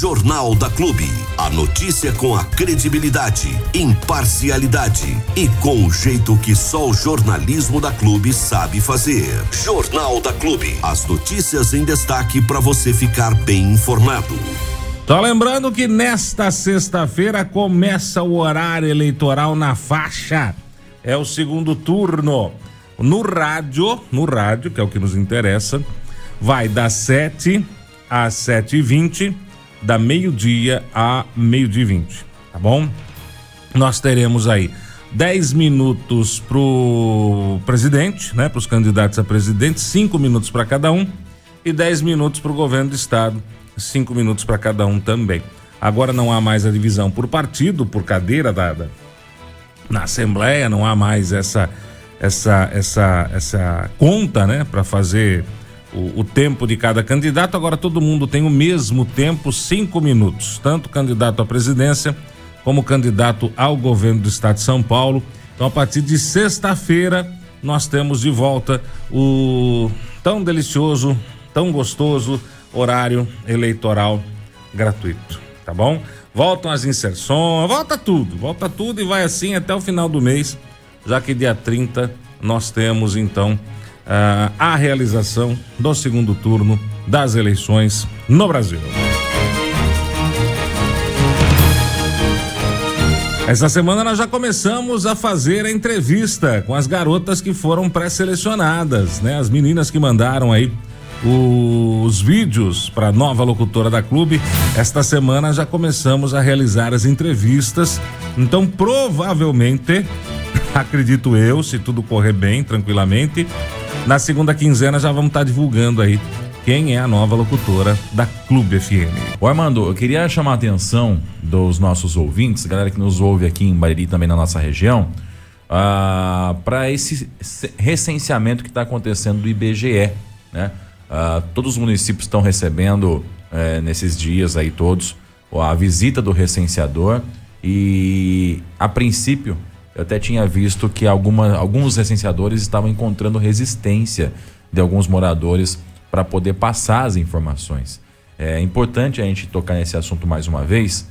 Jornal da Clube. A notícia com a credibilidade, imparcialidade e com o jeito que só o jornalismo da Clube sabe fazer. Jornal da Clube. As notícias em destaque para você ficar bem informado. Só lembrando que nesta sexta-feira começa o horário eleitoral na faixa. É o segundo turno. No rádio, no rádio, que é o que nos interessa, vai das 7 às 7 e 20 da meio-dia a meio-dia e 20, tá bom? Nós teremos aí 10 minutos pro presidente, né? Para os candidatos a presidente, 5 minutos para cada um e 10 minutos para o governo do estado, 5 minutos para cada um também. Agora não há mais a divisão por partido, por cadeira dada na Assembleia, não há mais essa essa essa essa conta, né, para fazer o, o, tempo de cada candidato. Agora todo mundo tem o mesmo tempo, cinco minutos, tanto candidato à presidência como candidato ao governo do estado de São Paulo. Então, a partir de sexta-feira, nós temos de volta o tão delicioso, tão gostoso horário eleitoral gratuito, tá bom? Voltam as inserções, volta tudo, volta tudo e vai assim até o final do mês, já que dia 30 nós temos então uh, a realização do segundo turno das eleições no Brasil. Essa semana nós já começamos a fazer a entrevista com as garotas que foram pré-selecionadas, né? As meninas que mandaram aí os vídeos para a nova locutora da clube. Esta semana já começamos a realizar as entrevistas. Então, provavelmente, acredito eu, se tudo correr bem, tranquilamente, na segunda quinzena já vamos estar tá divulgando aí quem é a nova locutora da Clube FM. O Armando, eu queria chamar a atenção dos nossos ouvintes, galera que nos ouve aqui em Bariri também na nossa região, uh, ah, para esse recenseamento que está acontecendo do IBGE, né? Uh, todos os municípios estão recebendo uh, nesses dias aí todos a visita do recenseador e a princípio eu até tinha visto que alguma, alguns recenseadores estavam encontrando resistência de alguns moradores para poder passar as informações. É importante a gente tocar nesse assunto mais uma vez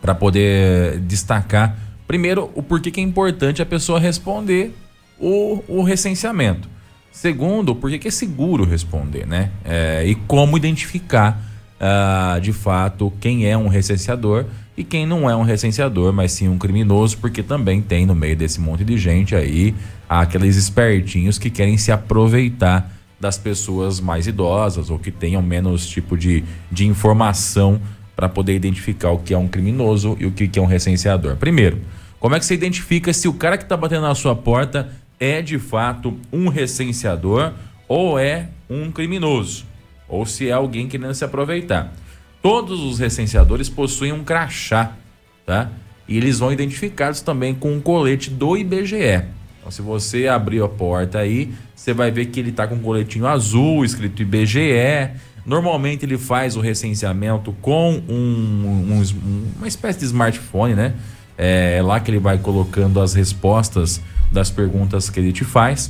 para poder destacar, primeiro, o porquê que é importante a pessoa responder o, o recenseamento. Segundo, por que é seguro responder, né? É, e como identificar uh, de fato quem é um recenseador e quem não é um recenseador, mas sim um criminoso, porque também tem no meio desse monte de gente aí aqueles espertinhos que querem se aproveitar das pessoas mais idosas ou que tenham menos tipo de, de informação para poder identificar o que é um criminoso e o que é um recenseador. Primeiro, como é que você identifica se o cara que está batendo na sua porta é de fato um recenseador ou é um criminoso? Ou se é alguém querendo se aproveitar. Todos os recenseadores possuem um crachá, tá? E eles vão identificados também com um colete do IBGE. Então, se você abrir a porta aí, você vai ver que ele está com um coletinho azul, escrito IBGE. Normalmente ele faz o recenseamento com um, um, uma espécie de smartphone, né? É, é lá que ele vai colocando as respostas das perguntas que ele te faz.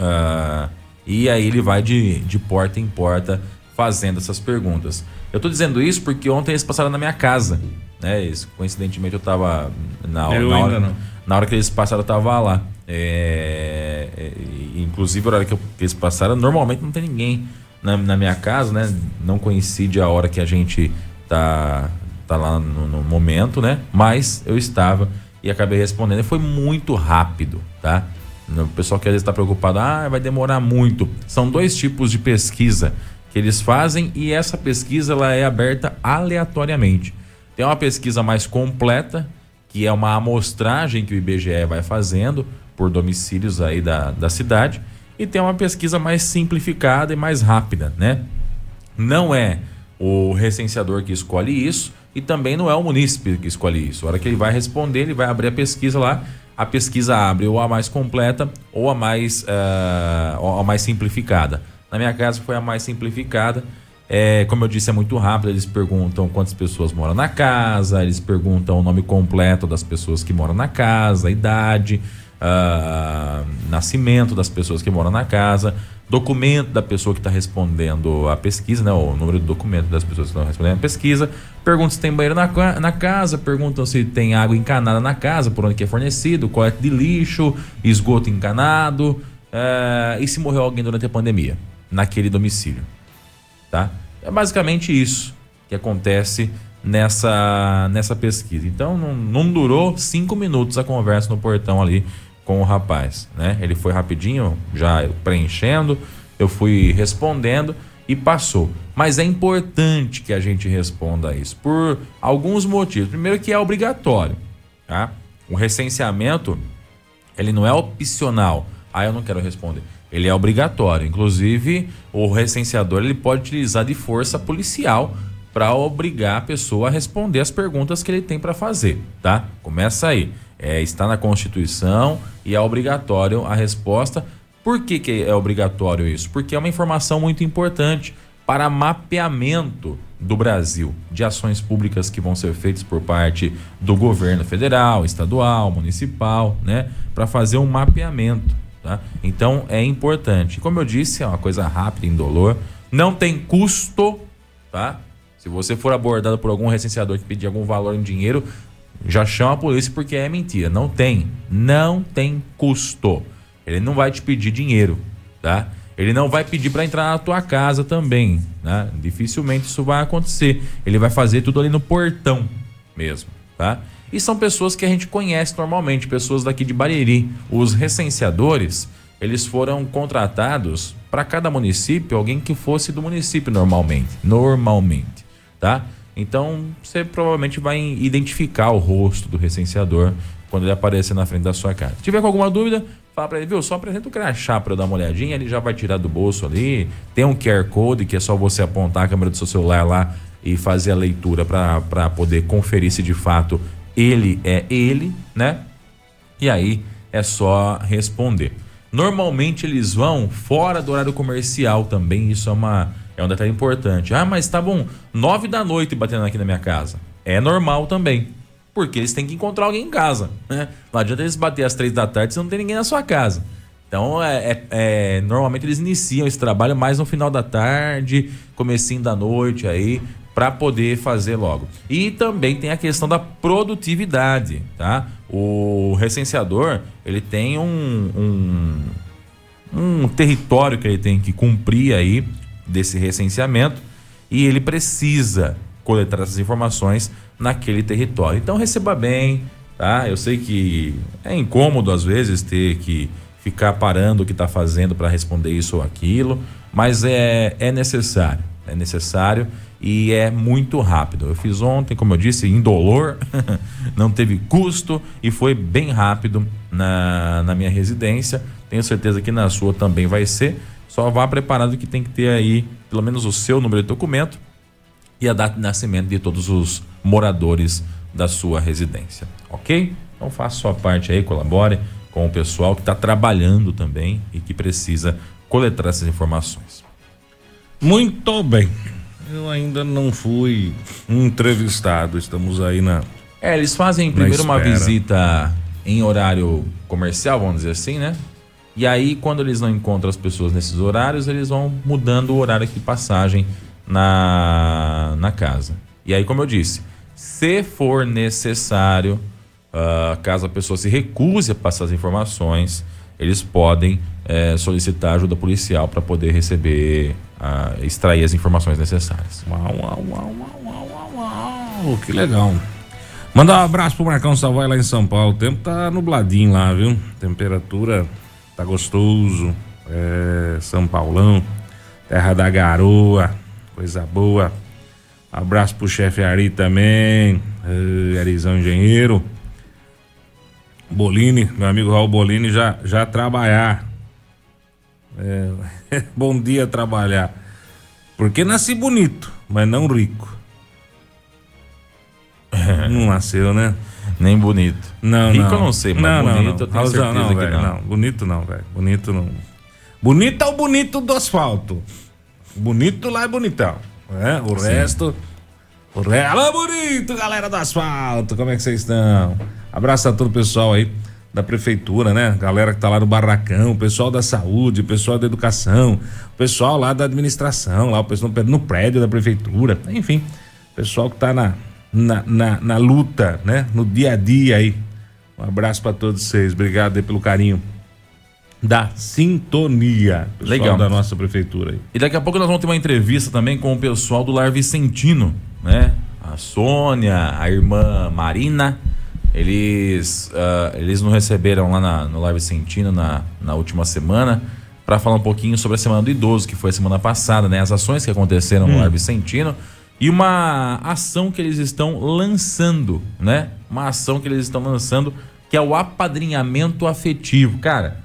Uh, e aí ele vai de, de porta em porta fazendo essas perguntas. Eu tô dizendo isso porque ontem eles passaram na minha casa. Né? Eles, coincidentemente eu tava. Na, eu na, hora, na hora que eles passaram, eu tava lá. É, é, inclusive, a hora que, eu, que, eles passaram, normalmente não tem ninguém na, na, minha casa, né? Não coincide a hora que a gente tá, tá lá no, no momento, né? Mas eu estava e acabei respondendo. E foi muito rápido, tá? O pessoal que às vezes está preocupado, ah, vai demorar muito. São dois tipos de pesquisa eles fazem e essa pesquisa ela é aberta aleatoriamente. Tem uma pesquisa mais completa, que é uma amostragem que o IBGE vai fazendo por domicílios aí da, da cidade, e tem uma pesquisa mais simplificada e mais rápida, né? Não é o recenseador que escolhe isso e também não é o munícipe que escolhe isso. A hora que ele vai responder, ele vai abrir a pesquisa lá, a pesquisa abre ou a mais completa ou a mais, uh, ou a mais simplificada. Na minha casa foi a mais simplificada. É, como eu disse, é muito rápido. Eles perguntam quantas pessoas moram na casa, eles perguntam o nome completo das pessoas que moram na casa, a idade, uh, nascimento das pessoas que moram na casa. documento da pessoa que está respondendo a pesquisa, né? O número do documento das pessoas que estão respondendo a pesquisa. Perguntam se tem banheiro na, na casa, perguntam se tem água encanada na casa, por onde que é fornecido, coleta de lixo, esgoto encanado é, e se morreu alguém durante a pandemia naquele domicílio, tá? É basicamente isso que acontece nessa, nessa pesquisa. Então não, não durou cinco minutos a conversa no portão ali com o rapaz, né? Ele foi rapidinho, já preenchendo, eu fui respondendo e passou. Mas é importante que a gente responda isso por alguns motivos. Primeiro que é obrigatório, tá? O recenseamento, ele não é opcional. Ah, eu não quero responder. Ele é obrigatório. Inclusive, o recenseador ele pode utilizar de força policial para obrigar a pessoa a responder as perguntas que ele tem para fazer, tá? Começa aí. É, está na Constituição e é obrigatório a resposta. Por que, que é obrigatório isso? Porque é uma informação muito importante para mapeamento do Brasil, de ações públicas que vão ser feitas por parte do governo federal, estadual, municipal, né? Para fazer um mapeamento. Tá? Então é importante. Como eu disse, é uma coisa rápida, indolor. Não tem custo, tá? Se você for abordado por algum recenseador que pedir algum valor em dinheiro, já chama a polícia porque é mentira. Não tem. Não tem custo. Ele não vai te pedir dinheiro, tá? Ele não vai pedir para entrar na tua casa também, né? Dificilmente isso vai acontecer. Ele vai fazer tudo ali no portão mesmo, tá? E são pessoas que a gente conhece normalmente, pessoas daqui de Bariri. Os recenseadores, eles foram contratados para cada município, alguém que fosse do município normalmente, normalmente tá? Então você provavelmente vai identificar o rosto do recenseador quando ele aparecer na frente da sua casa. Se tiver com alguma dúvida, fala para ele, viu? Só apresenta o crachá para dar uma olhadinha, ele já vai tirar do bolso ali. Tem um QR Code que é só você apontar a câmera do seu celular lá e fazer a leitura para poder conferir se de fato ele é ele, né? E aí é só responder. Normalmente eles vão fora do horário comercial também, isso é uma é um detalhe importante. Ah, mas tá nove da noite batendo aqui na minha casa. É normal também. Porque eles têm que encontrar alguém em casa. Né? Não adianta eles bater às três da tarde se não tem ninguém na sua casa. Então, é, é, é, normalmente eles iniciam esse trabalho mais no final da tarde, comecinho da noite aí, para poder fazer logo. E também tem a questão da produtividade, tá? O recenseador, ele tem um, um, um território que ele tem que cumprir aí desse recenseamento e ele precisa coletar essas informações naquele território. Então receba bem, tá? Eu sei que é incômodo às vezes ter que ficar parando o que está fazendo para responder isso ou aquilo, mas é, é necessário, é necessário e é muito rápido. Eu fiz ontem, como eu disse, indolor, não teve custo e foi bem rápido na, na minha residência. Tenho certeza que na sua também vai ser. Só vá preparado que tem que ter aí pelo menos o seu número de documento e a data de nascimento de todos os moradores da sua residência, ok? Então faça sua parte aí, colabore com o pessoal que está trabalhando também e que precisa coletar essas informações. Muito bem. Eu ainda não fui entrevistado. Estamos aí na. É, eles fazem primeiro uma visita em horário comercial, vamos dizer assim, né? E aí, quando eles não encontram as pessoas nesses horários, eles vão mudando o horário de passagem na, na casa. E aí, como eu disse, se for necessário, uh, caso a pessoa se recuse a passar as informações, eles podem uh, solicitar ajuda policial para poder receber, uh, extrair as informações necessárias. Uau, uau, uau, uau, uau, uau, que legal. Mandar um abraço pro Marcão Savoy lá em São Paulo. O tempo tá nubladinho lá, viu? Temperatura tá gostoso. É, São Paulão, terra da garoa, coisa boa. Abraço pro chefe Ari também, é, Arizão Engenheiro. Bolini, meu amigo Raul Bolini já, já trabalhar. É, bom dia trabalhar. Porque nasci bonito, mas não rico. não nasceu, né? Nem bonito. Não, Rico não. eu não sei, mas não, bonito não, não. eu tenho certeza não, que velho, não. não. Bonito não, velho. Bonito não. Bonito é o bonito do asfalto. Bonito lá é bonitão. né? O resto. O resto. Alô, bonito, galera do asfalto. Como é que vocês estão? Abraço a todo o pessoal aí da prefeitura, né? Galera que tá lá no barracão, o pessoal da saúde, o pessoal da educação, o pessoal lá da administração, lá o pessoal no prédio da prefeitura, enfim, pessoal que tá na, na, na, na luta, né? No dia a dia aí. Um abraço para todos vocês, obrigado aí pelo carinho da sintonia Legal. da nossa prefeitura aí. E daqui a pouco nós vamos ter uma entrevista também com o pessoal do Lar Vicentino, né? A Sônia, a irmã Marina, eles, uh, eles nos receberam lá na, no Lar Vicentino na, na última semana para falar um pouquinho sobre a Semana do Idoso, que foi a semana passada, né? As ações que aconteceram hum. no Lar Vicentino e uma ação que eles estão lançando, né? Uma ação que eles estão lançando que é o apadrinhamento afetivo. Cara,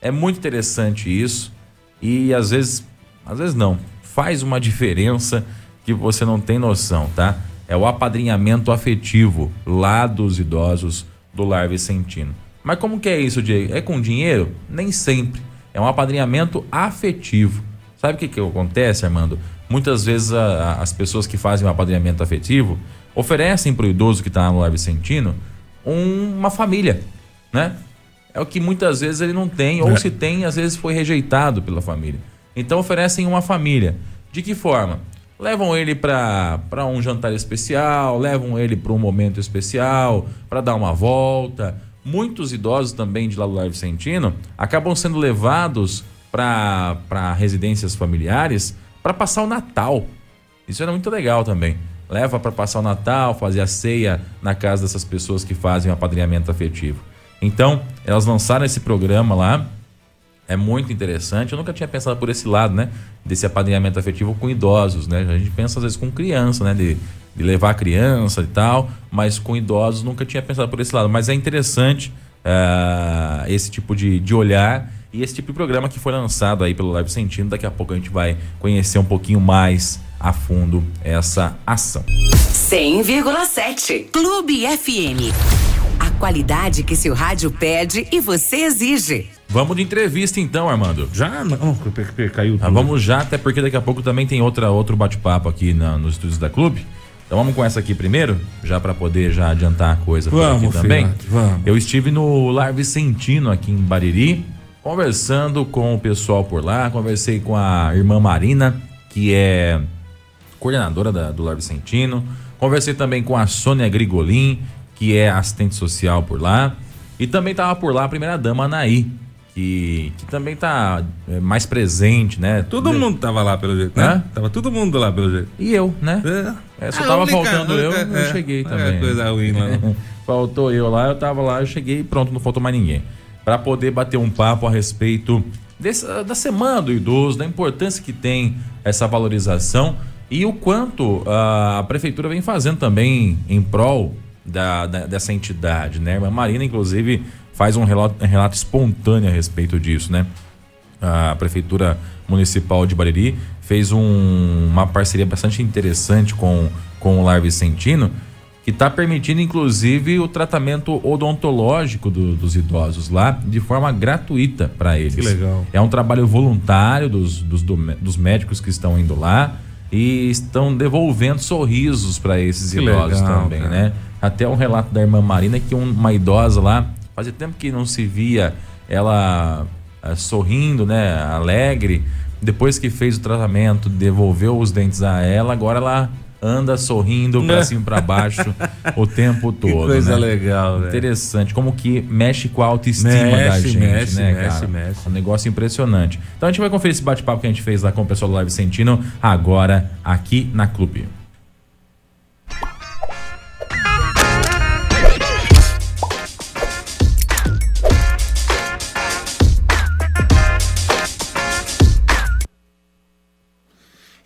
é muito interessante isso e às vezes, às vezes não, faz uma diferença que você não tem noção, tá? É o apadrinhamento afetivo lá dos idosos do Lar Vicentino. Mas como que é isso, Diego? É com dinheiro? Nem sempre. É um apadrinhamento afetivo. Sabe o que, que acontece, Armando? Muitas vezes a, a, as pessoas que fazem o apadrinhamento afetivo oferecem para o idoso que está no Lar Vicentino um, uma família, né? é o que muitas vezes ele não tem, ou é. se tem, às vezes foi rejeitado pela família. Então oferecem uma família. De que forma? Levam ele para um jantar especial, levam ele para um momento especial, para dar uma volta. Muitos idosos também de lá do Lar Vicentino acabam sendo levados para residências familiares para passar o Natal. Isso era muito legal também. Leva para passar o Natal, fazer a ceia na casa dessas pessoas que fazem o apadrinhamento afetivo. Então, elas lançaram esse programa lá. É muito interessante. Eu nunca tinha pensado por esse lado, né? Desse apadrinhamento afetivo com idosos, né? A gente pensa às vezes com criança, né? De, de levar a criança e tal, mas com idosos nunca tinha pensado por esse lado. Mas é interessante uh, esse tipo de, de olhar e esse tipo de programa que foi lançado aí pelo Live Sentindo. Daqui a pouco a gente vai conhecer um pouquinho mais a fundo essa ação. 100,7 Clube FM qualidade que seu rádio pede e você exige. Vamos de entrevista então, Armando. Já não, caiu tudo. Ah, vamos já, até porque daqui a pouco também tem outra, outro bate-papo aqui na, nos estúdios da Clube. Então vamos com essa aqui primeiro, já para poder já adiantar a coisa vamos, aqui também. Vamos. Eu estive no Lar Vicentino aqui em Bariri, conversando com o pessoal por lá, conversei com a irmã Marina, que é coordenadora da, do Lar Vicentino, conversei também com a Sônia Grigolin, que é assistente social por lá. E também estava por lá a primeira-dama Anaí, que, que também está é, mais presente, né? Todo de... mundo tava lá pelo jeito, né? Tava todo mundo lá pelo jeito. E eu, né? É. É, só ah, tava faltando eu, eu é, cheguei é também. coisa ruim lá. Faltou eu lá, eu tava lá, eu cheguei e pronto, não faltou mais ninguém. Para poder bater um papo a respeito desse, da semana do idoso, da importância que tem essa valorização e o quanto a prefeitura vem fazendo também em prol da, da, dessa entidade, né? A Marina, inclusive, faz um relato, um relato espontâneo a respeito disso, né? A Prefeitura Municipal de Bariri fez um, uma parceria bastante interessante com, com o Lar Vicentino, que está permitindo, inclusive, o tratamento odontológico do, dos idosos lá de forma gratuita para eles. Que legal. É um trabalho voluntário dos, dos, dos médicos que estão indo lá e estão devolvendo sorrisos para esses que idosos legal, também, cara. né? Até um relato da irmã Marina que uma idosa lá, fazia tempo que não se via ela uh, sorrindo, né, alegre. Depois que fez o tratamento, devolveu os dentes a ela, agora ela anda sorrindo pra cima e pra baixo o tempo todo. Que coisa né? legal, velho. Interessante. Como que mexe com a autoestima mexe, da gente, mexe, né, mexe, cara? Mexe, Um negócio impressionante. Então a gente vai conferir esse bate-papo que a gente fez lá com o pessoal do Live Sentino, agora aqui na Clube.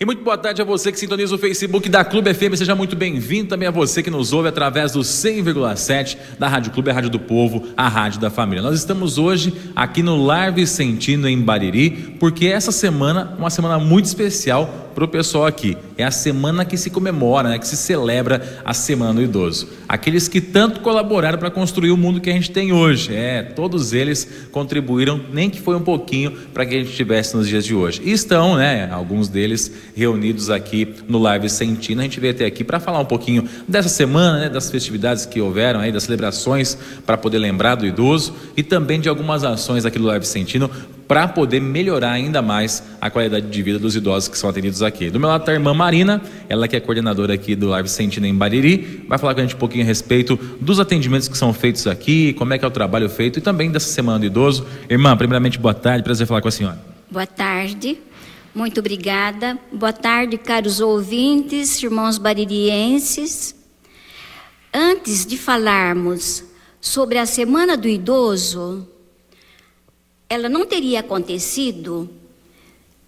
E muito boa tarde a você que sintoniza o Facebook da Clube FM. Seja muito bem-vindo também a você que nos ouve através do 100,7 da Rádio Clube, a Rádio do Povo, a Rádio da Família. Nós estamos hoje aqui no Lar Vicentino, em Bariri, porque essa semana, uma semana muito especial para o pessoal aqui. É a semana que se comemora, né, que se celebra a Semana do Idoso. Aqueles que tanto colaboraram para construir o mundo que a gente tem hoje. É, todos eles contribuíram, nem que foi um pouquinho, para que a gente tivesse nos dias de hoje. E estão, né, alguns deles reunidos aqui no Live Sentindo. A gente veio até aqui para falar um pouquinho dessa semana, né, das festividades que houveram aí, das celebrações para poder lembrar do idoso e também de algumas ações aqui do Live Sentindo para poder melhorar ainda mais a qualidade de vida dos idosos que são atendidos aqui. Do meu lado está a irmã Marina, ela que é coordenadora aqui do Live Sentina em Bariri, vai falar com a gente um pouquinho a respeito dos atendimentos que são feitos aqui, como é que é o trabalho feito e também dessa Semana do Idoso. Irmã, primeiramente, boa tarde, prazer falar com a senhora. Boa tarde, muito obrigada. Boa tarde, caros ouvintes, irmãos baririenses. Antes de falarmos sobre a Semana do Idoso, ela não teria acontecido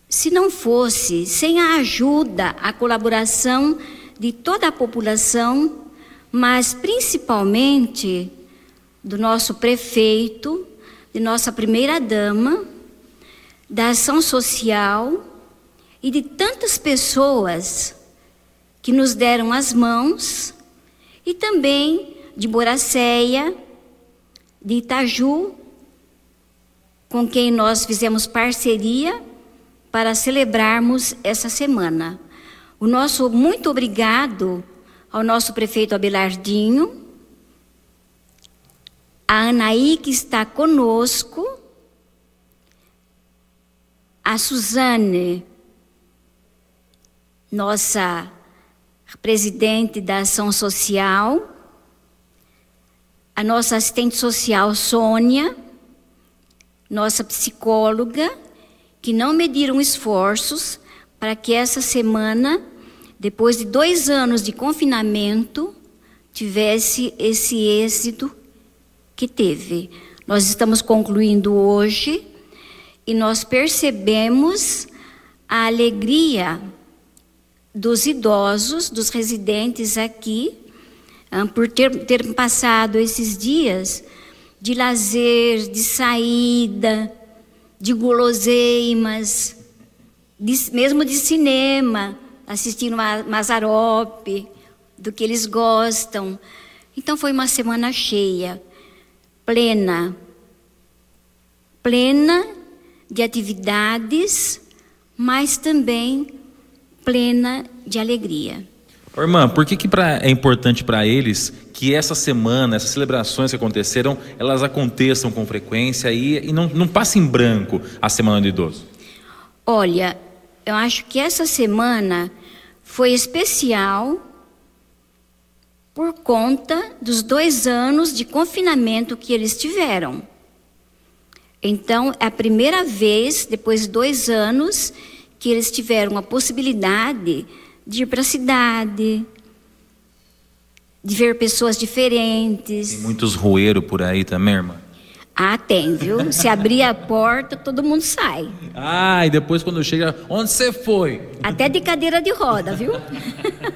se não fosse sem a ajuda, a colaboração de toda a população, mas principalmente do nosso prefeito, de nossa primeira dama, da ação social e de tantas pessoas que nos deram as mãos e também de Boracéia, de Itaju, com quem nós fizemos parceria para celebrarmos essa semana. O nosso muito obrigado ao nosso prefeito Abelardinho, a Anaí que está conosco, a Suzane, nossa presidente da Ação Social, a nossa assistente social Sônia, nossa psicóloga, que não mediram esforços para que essa semana, depois de dois anos de confinamento, tivesse esse êxito que teve. Nós estamos concluindo hoje e nós percebemos a alegria dos idosos, dos residentes aqui, por ter, ter passado esses dias de lazer, de saída, de guloseimas, de, mesmo de cinema, assistindo Mazarope, do que eles gostam. Então foi uma semana cheia, plena, plena de atividades, mas também plena de alegria. irmã, por que, que pra, é importante para eles que essa semana, essas celebrações que aconteceram, elas aconteçam com frequência e, e não, não passe em branco a Semana do Idoso? Olha, eu acho que essa semana foi especial por conta dos dois anos de confinamento que eles tiveram. Então, é a primeira vez, depois de dois anos, que eles tiveram a possibilidade de ir para a cidade, de ver pessoas diferentes. Tem muitos roeiros por aí também, irmã? Ah, tem, viu? Se abrir a porta, todo mundo sai. Ah, e depois quando chega, onde você foi? Até de cadeira de roda, viu?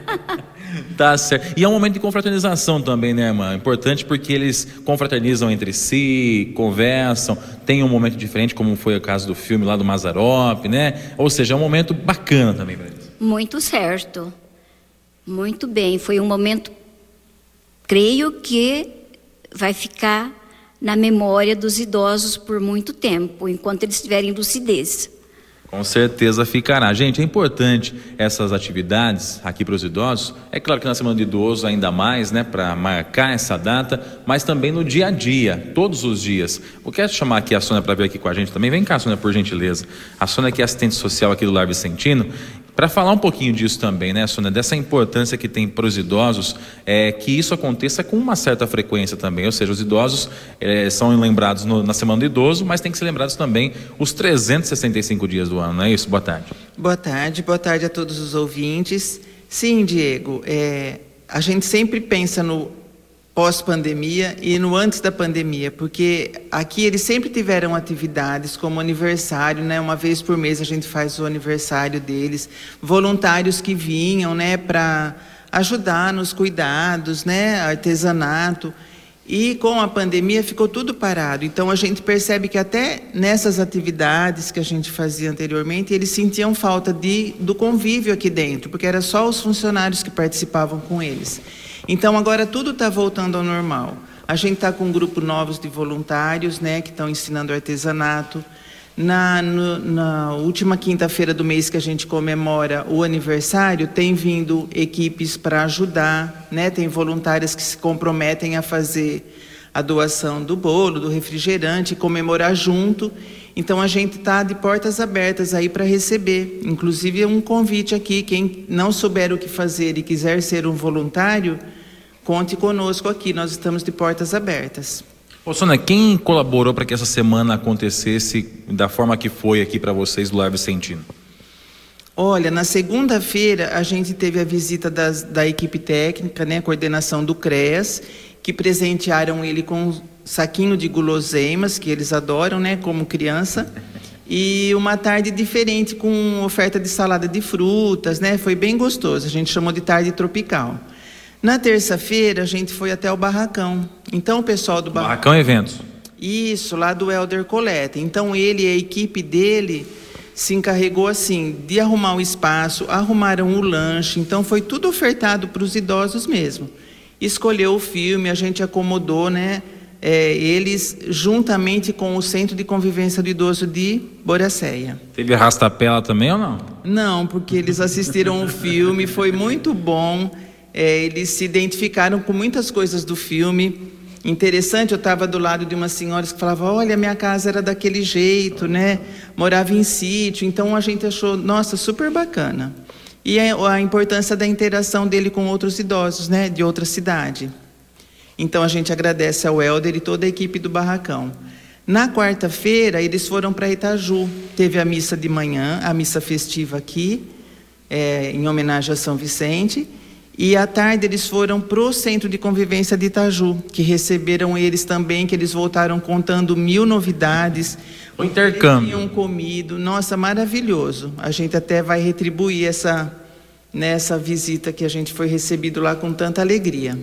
tá certo. E é um momento de confraternização também, né, irmã? Importante porque eles confraternizam entre si, conversam, tem um momento diferente, como foi o caso do filme lá do Mazarop, né? Ou seja, é um momento bacana também para eles. Muito certo. Muito bem. Foi um momento creio que vai ficar na memória dos idosos por muito tempo, enquanto eles tiverem lucidez. Com certeza ficará. Gente, é importante essas atividades aqui para os idosos. É claro que na Semana do Idoso ainda mais, né, para marcar essa data, mas também no dia a dia, todos os dias. Eu quero chamar aqui a Sônia para vir aqui com a gente também. Vem cá, Sônia, por gentileza. A Sônia que é assistente social aqui do Lar Vicentino para falar um pouquinho disso também, né, Sônia, dessa importância que tem para os idosos, é, que isso aconteça com uma certa frequência também, ou seja, os idosos é, são lembrados no, na Semana do Idoso, mas tem que ser lembrados também os 365 dias do ano, não é isso? Boa tarde. Boa tarde, boa tarde a todos os ouvintes. Sim, Diego, é, a gente sempre pensa no pós-pandemia e no antes da pandemia, porque aqui eles sempre tiveram atividades como aniversário, né? Uma vez por mês a gente faz o aniversário deles, voluntários que vinham, né, para ajudar nos cuidados, né, artesanato. E com a pandemia ficou tudo parado. Então a gente percebe que até nessas atividades que a gente fazia anteriormente, eles sentiam falta de, do convívio aqui dentro, porque era só os funcionários que participavam com eles. Então agora tudo está voltando ao normal. A gente está com um grupo novos de voluntários, né, que estão ensinando artesanato. Na, no, na última quinta-feira do mês que a gente comemora o aniversário, tem vindo equipes para ajudar, né? Tem voluntárias que se comprometem a fazer a doação do bolo, do refrigerante, comemorar junto. Então a gente está de portas abertas aí para receber. Inclusive um convite aqui, quem não souber o que fazer e quiser ser um voluntário, conte conosco aqui. Nós estamos de portas abertas. Ô, Sônia, quem colaborou para que essa semana acontecesse da forma que foi aqui para vocês do Lar Vicentino? Olha, na segunda-feira a gente teve a visita das, da equipe técnica, né, coordenação do CREAS, que presentearam ele com saquinho de guloseimas, que eles adoram, né, como criança, e uma tarde diferente com oferta de salada de frutas, né, foi bem gostoso, a gente chamou de tarde tropical. Na terça-feira, a gente foi até o Barracão. Então, o pessoal do Barracão. Barracão Eventos. Isso, lá do Elder Coleta. Então, ele e a equipe dele se encarregou assim de arrumar o espaço, arrumaram o lanche, então foi tudo ofertado para os idosos mesmo. Escolheu o filme, a gente acomodou, né? É, eles juntamente com o Centro de Convivência do Idoso de Boracéia. Teve rastapela também ou não? Não, porque eles assistiram o filme, foi muito bom. É, eles se identificaram com muitas coisas do filme. Interessante, eu estava do lado de uma senhora que falava: Olha, minha casa era daquele jeito, né? Morava em sítio. Então a gente achou, nossa, super bacana. E a importância da interação dele com outros idosos, né? De outra cidade. Então a gente agradece ao Helder e toda a equipe do Barracão. Na quarta-feira, eles foram para Itaju. Teve a missa de manhã, a missa festiva aqui, é, em homenagem a São Vicente. E à tarde eles foram para o Centro de Convivência de Itaju, que receberam eles também, que eles voltaram contando mil novidades. O intercâmbio. Tinham comido. Nossa, maravilhoso. A gente até vai retribuir essa nessa visita que a gente foi recebido lá com tanta alegria.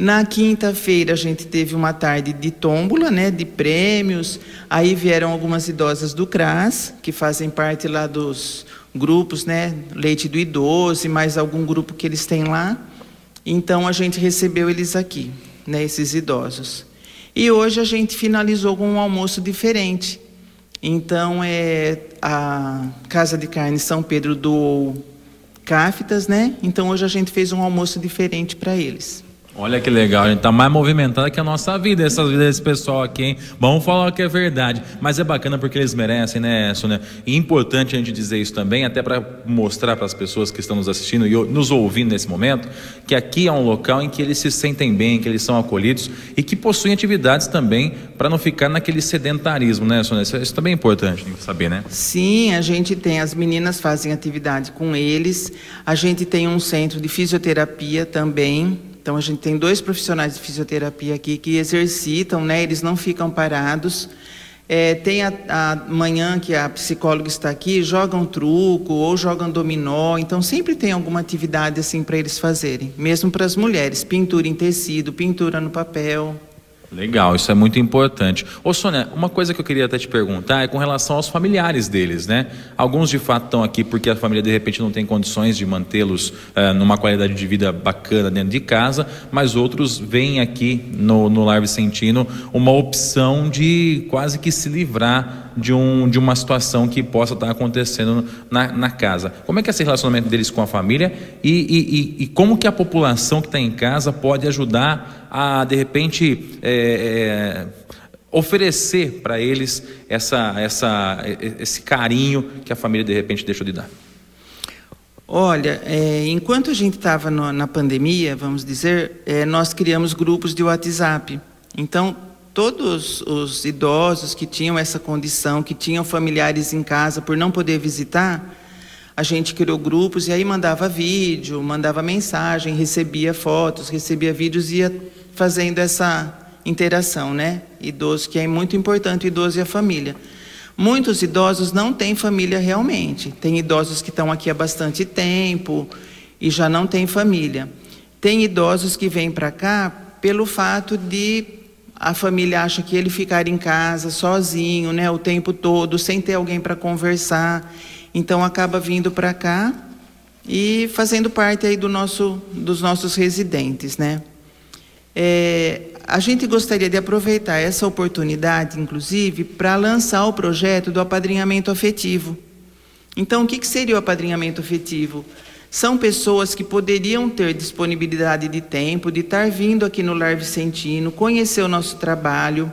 Na quinta-feira a gente teve uma tarde de tômbola, né, de prêmios. Aí vieram algumas idosas do CRAS, que fazem parte lá dos grupos, né? Leite do idoso e mais algum grupo que eles têm lá. Então a gente recebeu eles aqui, né? Esses idosos. E hoje a gente finalizou com um almoço diferente. Então é a Casa de Carne São Pedro do Cáfitas, né? Então hoje a gente fez um almoço diferente para eles. Olha que legal, a gente tá mais movimentada que a nossa vida, essa vida desse pessoal aqui, hein? Vamos falar que é verdade. Mas é bacana porque eles merecem, né, Sônia? E importante a gente dizer isso também, até para mostrar para as pessoas que estão nos assistindo e nos ouvindo nesse momento, que aqui é um local em que eles se sentem bem, que eles são acolhidos e que possuem atividades também para não ficar naquele sedentarismo, né, Sônia? Isso, isso também é importante saber, né? Sim, a gente tem, as meninas fazem atividade com eles, a gente tem um centro de fisioterapia também então a gente tem dois profissionais de fisioterapia aqui que exercitam, né? Eles não ficam parados. É, tem a, a, manhã que a psicóloga está aqui, jogam truco ou jogam dominó. Então sempre tem alguma atividade assim para eles fazerem, mesmo para as mulheres, pintura em tecido, pintura no papel. Legal, isso é muito importante. Ô Sônia, uma coisa que eu queria até te perguntar é com relação aos familiares deles, né? Alguns de fato estão aqui porque a família de repente não tem condições de mantê-los uh, numa qualidade de vida bacana dentro de casa, mas outros veem aqui no, no Lar Vicentino uma opção de quase que se livrar de, um, de uma situação que possa estar acontecendo na, na casa. Como é que é esse relacionamento deles com a família e, e, e, e como que a população que está em casa pode ajudar a, de repente, é, é, oferecer para eles essa, essa, esse carinho que a família, de repente, deixou de dar? Olha, é, enquanto a gente estava na pandemia, vamos dizer, é, nós criamos grupos de WhatsApp. Então, todos os idosos que tinham essa condição, que tinham familiares em casa por não poder visitar, a gente criou grupos e aí mandava vídeo, mandava mensagem, recebia fotos, recebia vídeos e ia fazendo essa interação, né? Idoso, que é muito importante, idoso e a família. Muitos idosos não têm família realmente. Tem idosos que estão aqui há bastante tempo e já não têm família. Tem idosos que vêm para cá pelo fato de a família acha que ele ficar em casa sozinho, né, o tempo todo, sem ter alguém para conversar. Então acaba vindo para cá e fazendo parte aí do nosso, dos nossos residentes, né? É, a gente gostaria de aproveitar essa oportunidade, inclusive, para lançar o projeto do apadrinhamento afetivo. Então, o que, que seria o apadrinhamento afetivo? São pessoas que poderiam ter disponibilidade de tempo, de estar vindo aqui no Lar Vicentino, conhecer o nosso trabalho,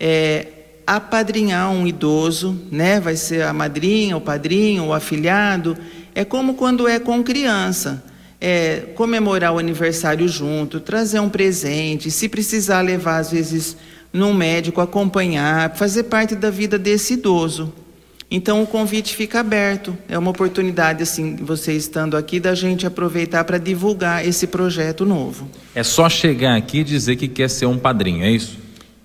é, apadrinhar um idoso, né? vai ser a madrinha, o padrinho, o afilhado. É como quando é com criança é, comemorar o aniversário junto, trazer um presente, se precisar levar, às vezes, num médico, acompanhar, fazer parte da vida desse idoso. Então o convite fica aberto. É uma oportunidade, assim, você estando aqui, da gente aproveitar para divulgar esse projeto novo. É só chegar aqui e dizer que quer ser um padrinho, é isso?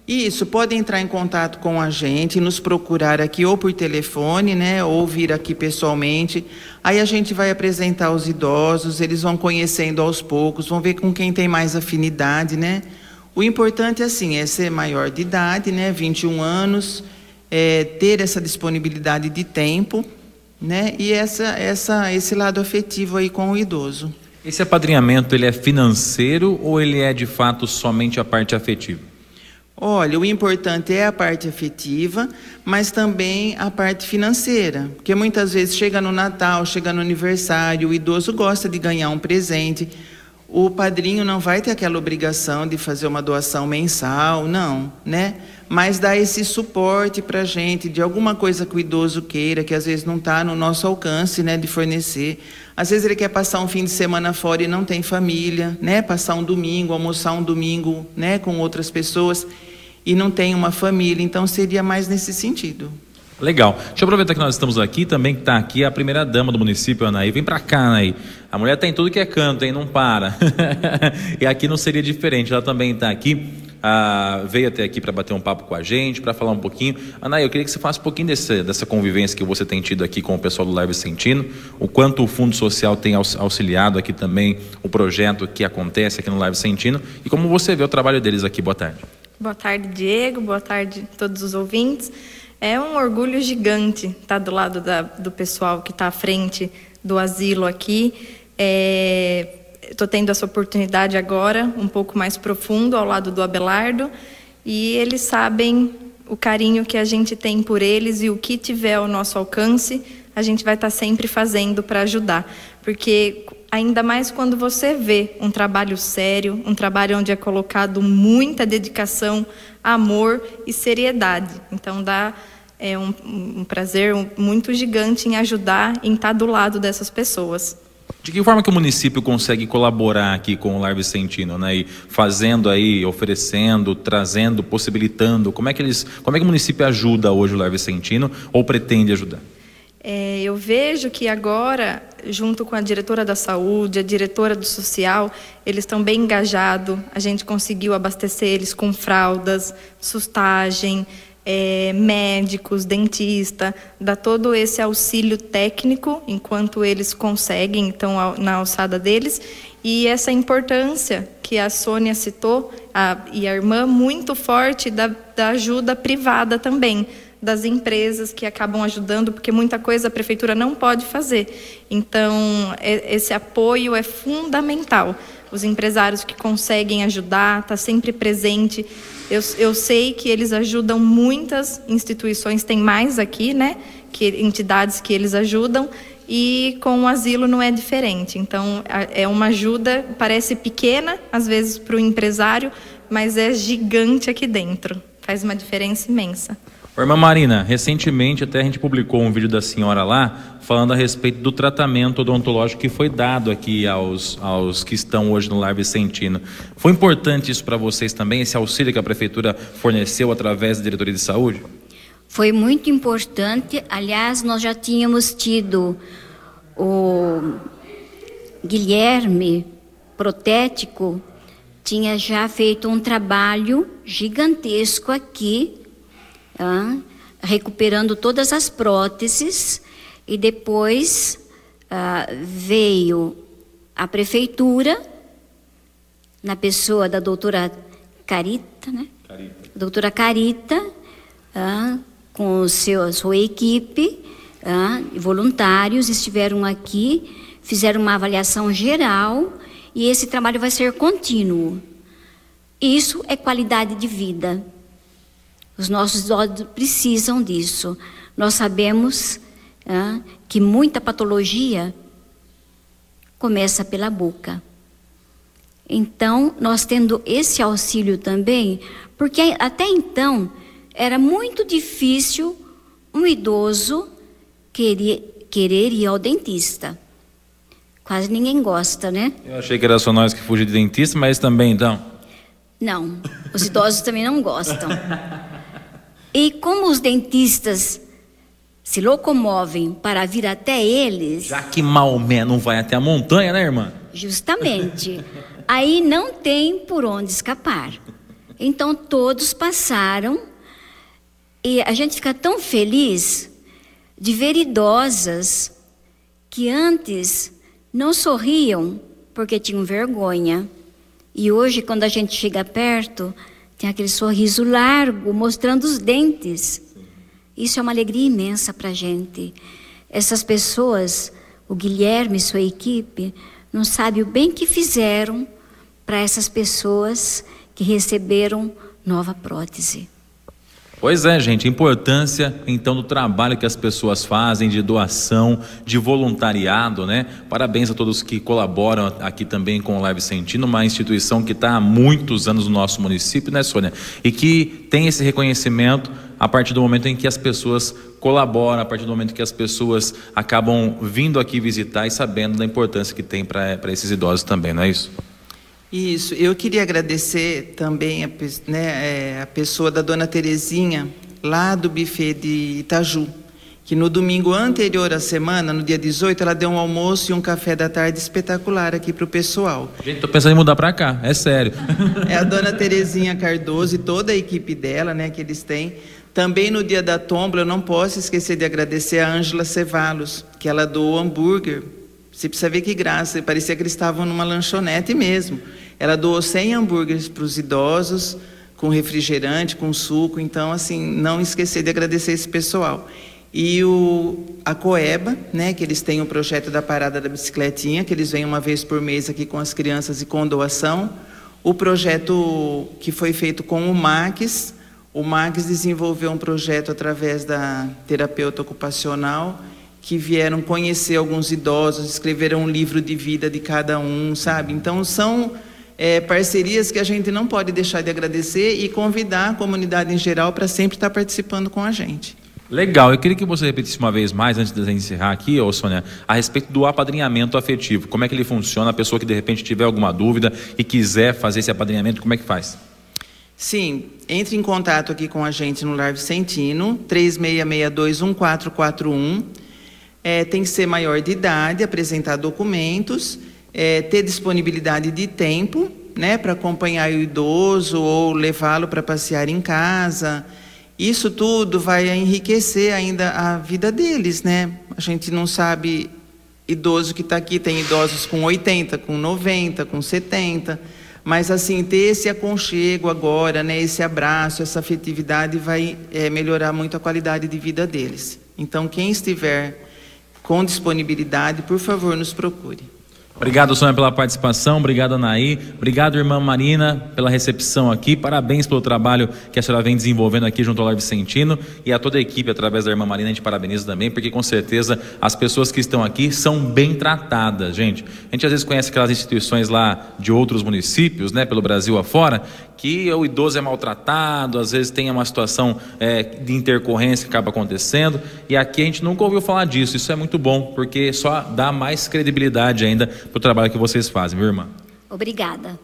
Isso, pode entrar em contato com a gente, nos procurar aqui ou por telefone, né, ou vir aqui pessoalmente. Aí a gente vai apresentar os idosos, eles vão conhecendo aos poucos, vão ver com quem tem mais afinidade, né? O importante assim é ser maior de idade, né, 21 anos, é, ter essa disponibilidade de tempo, né, e essa, essa, esse lado afetivo aí com o idoso. Esse apadrinhamento ele é financeiro ou ele é de fato somente a parte afetiva? Olha, o importante é a parte afetiva, mas também a parte financeira, porque muitas vezes chega no Natal, chega no aniversário, o idoso gosta de ganhar um presente. O padrinho não vai ter aquela obrigação de fazer uma doação mensal, não, né? Mas dá esse suporte para a gente de alguma coisa que o idoso queira, que às vezes não está no nosso alcance, né, de fornecer. Às vezes ele quer passar um fim de semana fora e não tem família, né? Passar um domingo, almoçar um domingo, né, com outras pessoas e não tem uma família, então seria mais nesse sentido. Legal. Deixa eu aproveitar que nós estamos aqui, também está aqui a primeira dama do município, Anaí. Vem para cá, Anaí. A mulher tem tudo que é canto, hein? Não para. e aqui não seria diferente. Ela também está aqui. Ah, veio até aqui para bater um papo com a gente, para falar um pouquinho. Anaí, eu queria que você falasse um pouquinho desse, dessa convivência que você tem tido aqui com o pessoal do Live Sentino, o quanto o Fundo Social tem auxiliado aqui também o projeto que acontece aqui no Live Sentino e como você vê o trabalho deles aqui. Boa tarde. Boa tarde, Diego. Boa tarde a todos os ouvintes. É um orgulho gigante estar do lado da, do pessoal que está à frente do asilo aqui. Estou tendo essa oportunidade agora, um pouco mais profundo, ao lado do Abelardo, e eles sabem o carinho que a gente tem por eles e o que tiver ao nosso alcance, a gente vai estar tá sempre fazendo para ajudar. Porque ainda mais quando você vê um trabalho sério, um trabalho onde é colocado muita dedicação, amor e seriedade. Então dá é, um, um prazer muito gigante em ajudar, em estar do lado dessas pessoas. De que forma que o município consegue colaborar aqui com o Lar Vicentino, né? E fazendo aí, oferecendo, trazendo, possibilitando, como é que eles, como é que o município ajuda hoje o Lar Vicentino ou pretende ajudar? É, eu vejo que agora, junto com a diretora da saúde, a diretora do social, eles estão bem engajados. A gente conseguiu abastecer eles com fraldas, sustagem, é, médicos, dentista, dá todo esse auxílio técnico enquanto eles conseguem, então, na alçada deles. E essa importância que a Sônia citou, a, e a irmã, muito forte da, da ajuda privada também das empresas que acabam ajudando, porque muita coisa a prefeitura não pode fazer. Então, esse apoio é fundamental. Os empresários que conseguem ajudar, está sempre presente. Eu, eu sei que eles ajudam muitas instituições, tem mais aqui, né? Que entidades que eles ajudam e com o asilo não é diferente. Então, é uma ajuda, parece pequena, às vezes, para o empresário, mas é gigante aqui dentro. Faz uma diferença imensa. Irmã Marina, recentemente até a gente publicou um vídeo da senhora lá falando a respeito do tratamento odontológico que foi dado aqui aos, aos que estão hoje no Lar Vicentino. Foi importante isso para vocês também, esse auxílio que a prefeitura forneceu através da diretoria de saúde? Foi muito importante. Aliás, nós já tínhamos tido o Guilherme Protético tinha já feito um trabalho gigantesco aqui recuperando todas as próteses, e depois ah, veio a prefeitura na pessoa da doutora Carita, né? Carita. Doutora Carita, ah, com seu, a sua equipe, ah, voluntários, estiveram aqui, fizeram uma avaliação geral e esse trabalho vai ser contínuo. Isso é qualidade de vida. Os nossos idosos precisam disso. Nós sabemos ah, que muita patologia começa pela boca. Então, nós tendo esse auxílio também, porque até então era muito difícil um idoso querer, querer ir ao dentista. Quase ninguém gosta, né? Eu achei que era só nós que fugimos de dentista, mas também então. Não, os idosos também não gostam. E como os dentistas se locomovem para vir até eles. Já que Maomé não vai até a montanha, né, irmã? Justamente. Aí não tem por onde escapar. Então todos passaram e a gente fica tão feliz de ver idosas que antes não sorriam porque tinham vergonha. E hoje, quando a gente chega perto, tem aquele sorriso largo, mostrando os dentes. Isso é uma alegria imensa para a gente. Essas pessoas, o Guilherme e sua equipe, não sabem o bem que fizeram para essas pessoas que receberam nova prótese. Pois é, gente, importância então do trabalho que as pessoas fazem de doação, de voluntariado, né? Parabéns a todos que colaboram aqui também com o Live Sentindo, uma instituição que está há muitos anos no nosso município, né, Sônia? E que tem esse reconhecimento a partir do momento em que as pessoas colaboram, a partir do momento que as pessoas acabam vindo aqui visitar e sabendo da importância que tem para esses idosos também, não é isso? Isso, eu queria agradecer também a, né, é, a pessoa da dona Terezinha, lá do buffet de Itaju, que no domingo anterior à semana, no dia 18, ela deu um almoço e um café da tarde espetacular aqui para o pessoal. Gente, estou pensando em mudar para cá, é sério. É a dona Terezinha Cardoso e toda a equipe dela, né, que eles têm. Também no dia da tombola, eu não posso esquecer de agradecer a Ângela Cevalos, que ela doou hambúrguer você precisa ver que graça, parecia que eles estavam numa lanchonete mesmo. Ela doou 100 hambúrgueres para os idosos, com refrigerante, com suco. Então, assim, não esquecer de agradecer esse pessoal. E o, a Coeba, né, que eles têm o projeto da Parada da Bicicletinha, que eles vêm uma vez por mês aqui com as crianças e com doação. O projeto que foi feito com o Max, o Max desenvolveu um projeto através da terapeuta ocupacional que vieram conhecer alguns idosos, escreveram um livro de vida de cada um, sabe? Então são é, parcerias que a gente não pode deixar de agradecer e convidar a comunidade em geral para sempre estar participando com a gente. Legal, eu queria que você repetisse uma vez mais, antes de encerrar aqui, ô Sônia, a respeito do apadrinhamento afetivo. Como é que ele funciona? A pessoa que de repente tiver alguma dúvida e quiser fazer esse apadrinhamento, como é que faz? Sim, entre em contato aqui com a gente no Lar Vicentino, 36621441 é, tem que ser maior de idade, apresentar documentos, é, ter disponibilidade de tempo, né, para acompanhar o idoso ou levá-lo para passear em casa. Isso tudo vai enriquecer ainda a vida deles, né? A gente não sabe idoso que está aqui, tem idosos com 80, com 90, com 70, mas assim ter esse aconchego agora, né, esse abraço, essa afetividade vai é, melhorar muito a qualidade de vida deles. Então quem estiver com disponibilidade, por favor, nos procure. Obrigado, Sônia, pela participação. Obrigado, Anaí. Obrigado, irmã Marina, pela recepção aqui. Parabéns pelo trabalho que a senhora vem desenvolvendo aqui junto ao Lar Vicentino e a toda a equipe, através da irmã Marina, a gente parabeniza também, porque com certeza as pessoas que estão aqui são bem tratadas, gente. A gente às vezes conhece aquelas instituições lá de outros municípios, né, pelo Brasil afora, que o idoso é maltratado, às vezes tem uma situação é, de intercorrência que acaba acontecendo, e aqui a gente nunca ouviu falar disso. Isso é muito bom, porque só dá mais credibilidade ainda para o trabalho que vocês fazem, viu, irmã? Obrigada.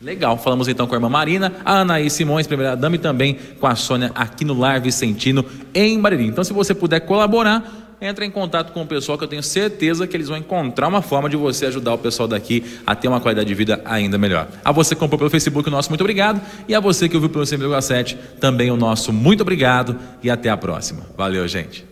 Legal, falamos então com a irmã Marina, a Anaí Simões, primeira dama, e também com a Sônia aqui no Lar Vicentino, em Bariri. Então, se você puder colaborar, entra em contato com o pessoal que eu tenho certeza que eles vão encontrar uma forma de você ajudar o pessoal daqui a ter uma qualidade de vida ainda melhor. A você que comprou pelo Facebook, o nosso muito obrigado. E a você que ouviu pelo 100,7, também o nosso muito obrigado. E até a próxima. Valeu, gente.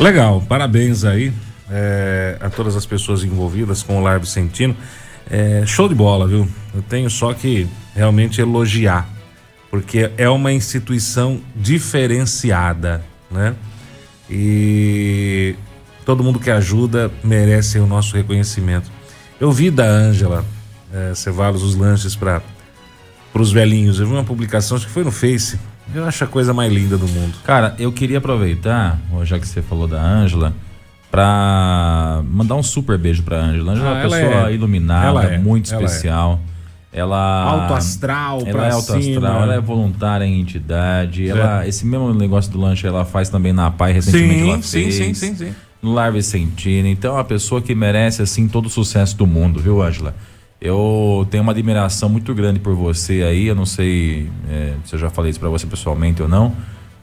Legal, parabéns aí é, a todas as pessoas envolvidas com o Lar Vicentino. É, show de bola, viu? Eu tenho só que realmente elogiar, porque é uma instituição diferenciada, né? E todo mundo que ajuda merece o nosso reconhecimento. Eu vi da Ângela é, os lanches para os velhinhos. Eu vi uma publicação, acho que foi no Face. Eu acho a coisa mais linda do mundo. Cara, eu queria aproveitar, já que você falou da Ângela, para mandar um super beijo pra Ângela. Ângela é uma Ah, ela pessoa é- iluminada, ela é, muito ela é. especial. Ela Alto astral ela pra é alto cima. astral, ela é voluntária em entidade. É. Ela, esse mesmo negócio do lanche ela faz também na PAI recentemente ela sim, fez. sim, sim, sim. No Lar Vicentino. Então é uma pessoa que merece assim todo o sucesso do mundo, viu, Ângela? Eu tenho uma admiração muito grande por você aí. Eu não sei é, se eu já falei isso pra você pessoalmente ou não,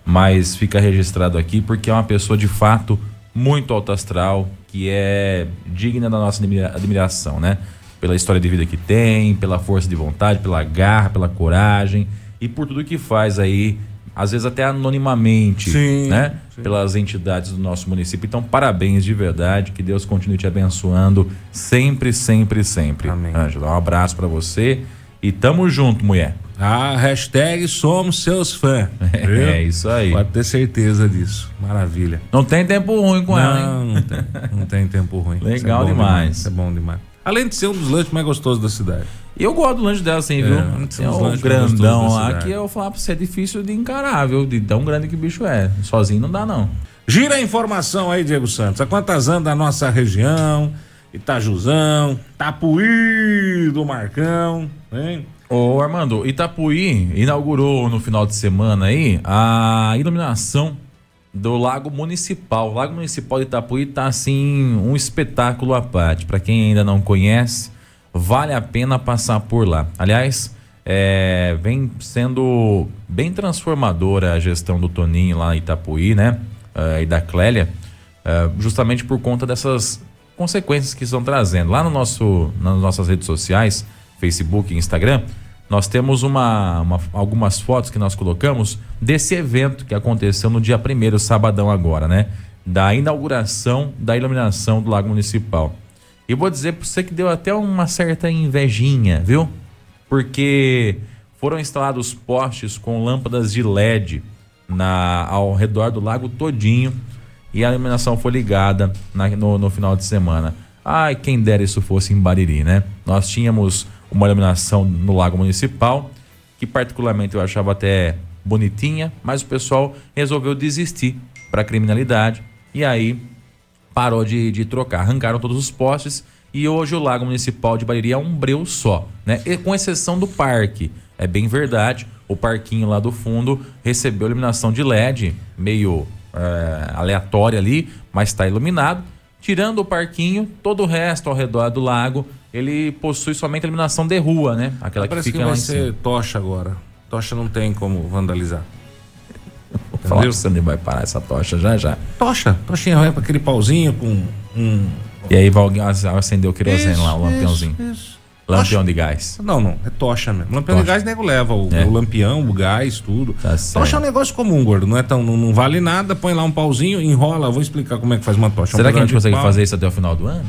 mas fica registrado aqui porque é uma pessoa de fato muito alto astral, que é digna da nossa admira- admiração, né? Pela história de vida que tem, pela força de vontade, pela garra, pela coragem e por tudo que faz aí, às vezes até anonimamente, Sim, né? Pelas entidades do nosso município. Então, parabéns de verdade, que Deus continue te abençoando sempre, sempre, sempre. Amém. Ângela, um abraço pra você e tamo junto, mulher. A hashtag somos seus fãs. viu? É isso aí. Pode ter certeza disso. Maravilha. Não tem tempo ruim com ela, hein? Não, não tem, não tem tempo ruim. Legal é demais. Isso é bom demais. Além de ser um dos lanches mais gostosos da cidade. E eu gosto do lanche dela, assim, viu? são Tem um lanches grandão lá que eu falar pra você é difícil de encarar, viu? De tão grande que o bicho é. Sozinho não dá, não. Gira a informação aí, Diego Santos. A quantas anos da nossa região? Itajuzão, Tapuí do Marcão, hein? Ô Armando, Itapuí inaugurou no final de semana aí a iluminação do Lago Municipal. O Lago Municipal de Itapuí tá assim um espetáculo à parte. Para quem ainda não conhece, vale a pena passar por lá. Aliás, é, vem sendo bem transformadora a gestão do Toninho lá em Itapuí, né? Eh, e da Clélia, eh, justamente por conta dessas consequências que estão trazendo. Lá no nosso, nas nossas redes sociais, Facebook e Instagram, nós temos uma, uma- algumas fotos que nós colocamos desse evento que aconteceu no dia 1 sabadão agora, né? Da inauguração da iluminação do Lago Municipal. E vou dizer para você que deu até uma certa invejinha, viu? Porque foram instalados postes com lâmpadas de LED na, ao redor do lago todinho e a iluminação foi ligada na- no, no final de semana. Ai, quem dera isso fosse em Bariri, né? Nós tínhamos uma iluminação no lago municipal, que particularmente eu achava até bonitinha, mas o pessoal resolveu desistir para criminalidade e aí parou de, de trocar. Arrancaram todos os postes e hoje o Lago Municipal de Bariri é um breu só, né? E com exceção do parque. É bem verdade, o parquinho lá do fundo recebeu iluminação de LED, meio é, aleatória ali, mas está iluminado. Tirando o parquinho, todo o resto ao redor do lago, ele possui somente a iluminação de rua, né? Aquela que Parece que, fica lá vai em ser cima. tocha agora. Tocha não tem como vandalizar. Vou falar pra você vai parar essa tocha já já. Tocha, tochinha vai pra aquele pauzinho com um. E aí vai alguém acender o querosene lá, o lampiãozinho. isso. Lampião de gás. Não, não, é tocha mesmo. Lampião de Tocha. gás nego leva o, É. o lampião, o gás, tudo. Tá tocha é um negócio comum, gordo. Não é tão, não, não vale nada, põe lá um pauzinho, enrola. Vou explicar como é que faz uma tocha. Um Será que a gente de consegue pau. fazer isso até o final do ano?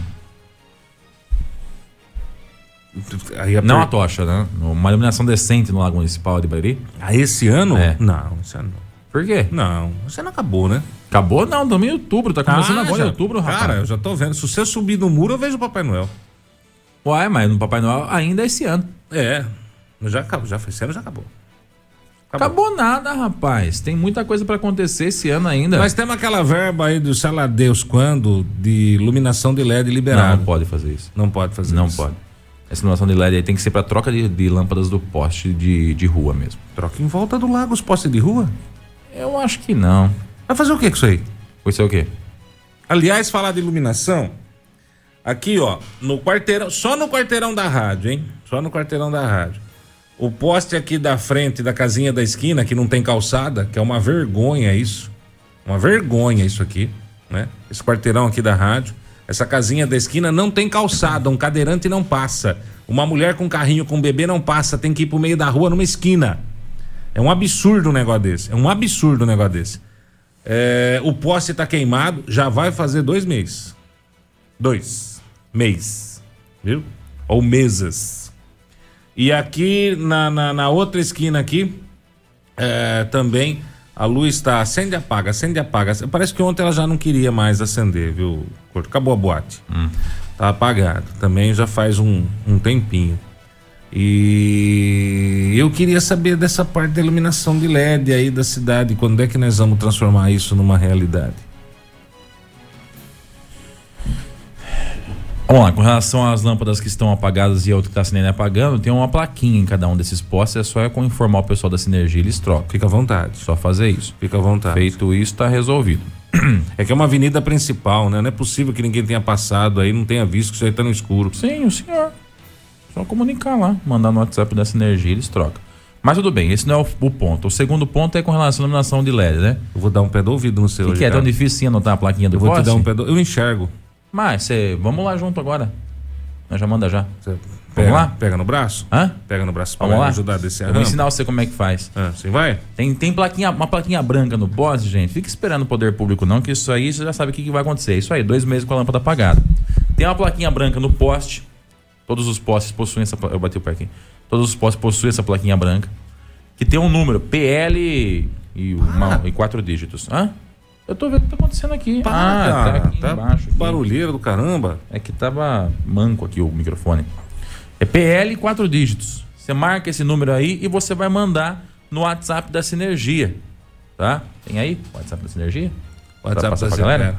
A Não per- a tocha, né? Uma iluminação decente no Lago Municipal de Bariri. Ah, esse ano? É. Não, esse ano não. Por quê? Não, esse ano acabou, né? Acabou? Não, em outubro. Tá começando Ah, agora já- em outubro, rapaz. Cara, eu já tô vendo. Se você subir no muro, eu vejo o Papai Noel. Uai, mas no Papai Noel ainda é esse ano. É. Já acabou, já foi. Esse ano já acabou. Acabou, nada, rapaz. Tem muita coisa pra acontecer esse ano ainda. Nós temos aquela verba aí do sei lá Deus quando de iluminação de LED não, liberada. não pode fazer isso. Não pode fazer Não isso. pode. Essa iluminação de LED aí tem que ser pra troca de, de lâmpadas do poste de, de rua mesmo. Troca em volta do lago os postes de rua. Eu acho que não. Vai fazer o que com isso aí? Vai ser o quê? Aliás, falar de iluminação, aqui ó, no quarteirão, só no quarteirão da rádio, hein? Só no quarteirão da rádio. O poste aqui da frente da casinha da esquina, que não tem calçada, que é uma vergonha isso. Uma vergonha isso aqui, né? Esse quarteirão aqui da rádio. Essa casinha da esquina não tem calçada, um cadeirante não passa. Uma mulher com carrinho com bebê não passa, tem que ir pro meio da rua numa esquina. É um absurdo um negócio desse. É um absurdo um negócio desse. É, o poste tá queimado, já vai fazer dois meses. Dois mês, viu? Ou meses. E aqui na, na, na outra esquina aqui, é, também a luz está acende e apaga, acende e apaga. Parece que ontem ela já não queria mais acender, viu? Acabou a boate. Tá apagado. Também já faz um, um tempinho. E eu queria saber dessa parte da iluminação de LED aí da cidade. Quando é que nós vamos transformar isso numa realidade? Vamos lá, com relação às lâmpadas que estão apagadas e a outra que está acendendo e apagando, tem uma plaquinha em cada um desses postes, é só eu informar o pessoal da Sinergia, eles trocam. Fica à vontade. Só fazer isso. Fica à vontade. Feito isso, está resolvido. É que é uma avenida principal, né? Não é possível que ninguém tenha passado aí, não tenha visto que isso aí tá no escuro. Sim, o senhor. Só comunicar lá, mandar no WhatsApp da Sinergia, eles trocam. Mas tudo bem, esse não é o, o ponto. O segundo ponto é com relação à iluminação de LED, né? Eu vou dar um pé do ouvido no seu. O que, que é? Tão difícil sim anotar a plaquinha do Eu vou te poste? dar um pé do... Eu enxergo. Mas, cê, vamos lá junto agora. Nós já manda já. Você pega, lá? Pega no braço? Hã? Pega no braço Vamos lá? ajudar a descer a vou ensinar você como é que faz. Ah, sim, vai? Tem, tem plaquinha, uma plaquinha branca no poste, gente. Fica esperando o poder público, não, que isso aí você já sabe o que, que vai acontecer. Isso aí, dois meses com a lâmpada apagada. Tem uma plaquinha branca no poste. Todos os postes possuem essa. Eu bati o pé aqui. Todos os postes possuem essa plaquinha branca. Que tem um número, PL e, uma- e quatro dígitos. Hã? Eu tô vendo o que tá acontecendo aqui. Para, ah, cara. tá aqui Tá embaixo. aqui. barulheiro do caramba. É que tava manco aqui o microfone. É PL quatro dígitos. Você marca esse número aí e você vai mandar no WhatsApp da Sinergia. Tá? Tem aí WhatsApp da Sinergia? WhatsApp da? Sinergia.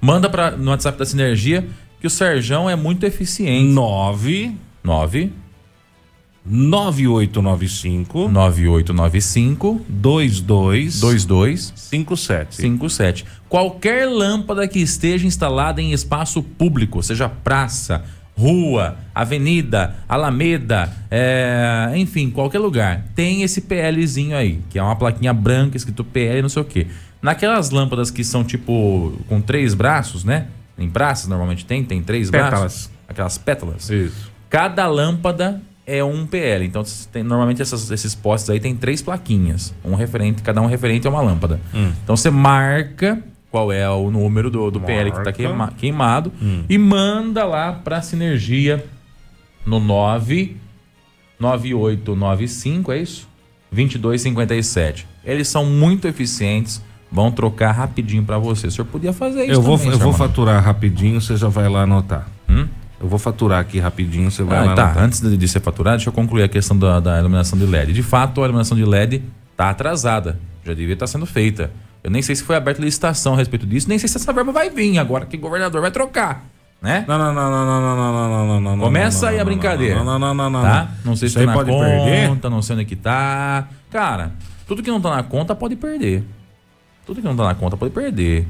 Manda pra, no WhatsApp da Sinergia que o Serjão é muito eficiente. 9 9 9895 9895 22 22 57. 57. Qualquer lâmpada que esteja instalada em espaço público, seja praça, rua, avenida, alameda, é, enfim, qualquer lugar, tem esse PLzinho aí, que é uma plaquinha branca escrito PL não sei o quê. Naquelas lâmpadas que são tipo com três braços, né? Em praças normalmente tem, tem três Pétalas. braços. Aquelas pétalas. Isso. Cada lâmpada é um PL. Então, tem- normalmente essas- esses postes aí tem três plaquinhas. Um referente, cada um referente a uma lâmpada. Então você marca qual é o número do, do PL que está queima- queimado e manda lá para Sinergia no 9 9895, é isso? 2257. Eles são muito eficientes, vão trocar rapidinho para você. O senhor podia fazer isso Eu vou, também, eu vou senhor Mano. faturar rapidinho, você já vai lá anotar. Hum? Eu vou faturar aqui rapidinho, você vai Ah, lá tá. anotar. Antes de, de ser faturado, deixa eu concluir a questão da, da iluminação de LED. De fato, a iluminação de LED está atrasada. Já devia estar sendo feita. Eu nem sei se foi aberta licitação a respeito disso, nem sei se essa verba vai vir agora que o governador vai trocar. Né? Não, não, não, não, não, não, não, não, não, não. Começa não, aí a brincadeira. Não, não, não, não, não. Tá? Não sei Isso se tá na pode conta, perder. não sei onde é que tá. Cara, tudo que não tá na conta pode perder. Tudo que não tá na conta pode perder.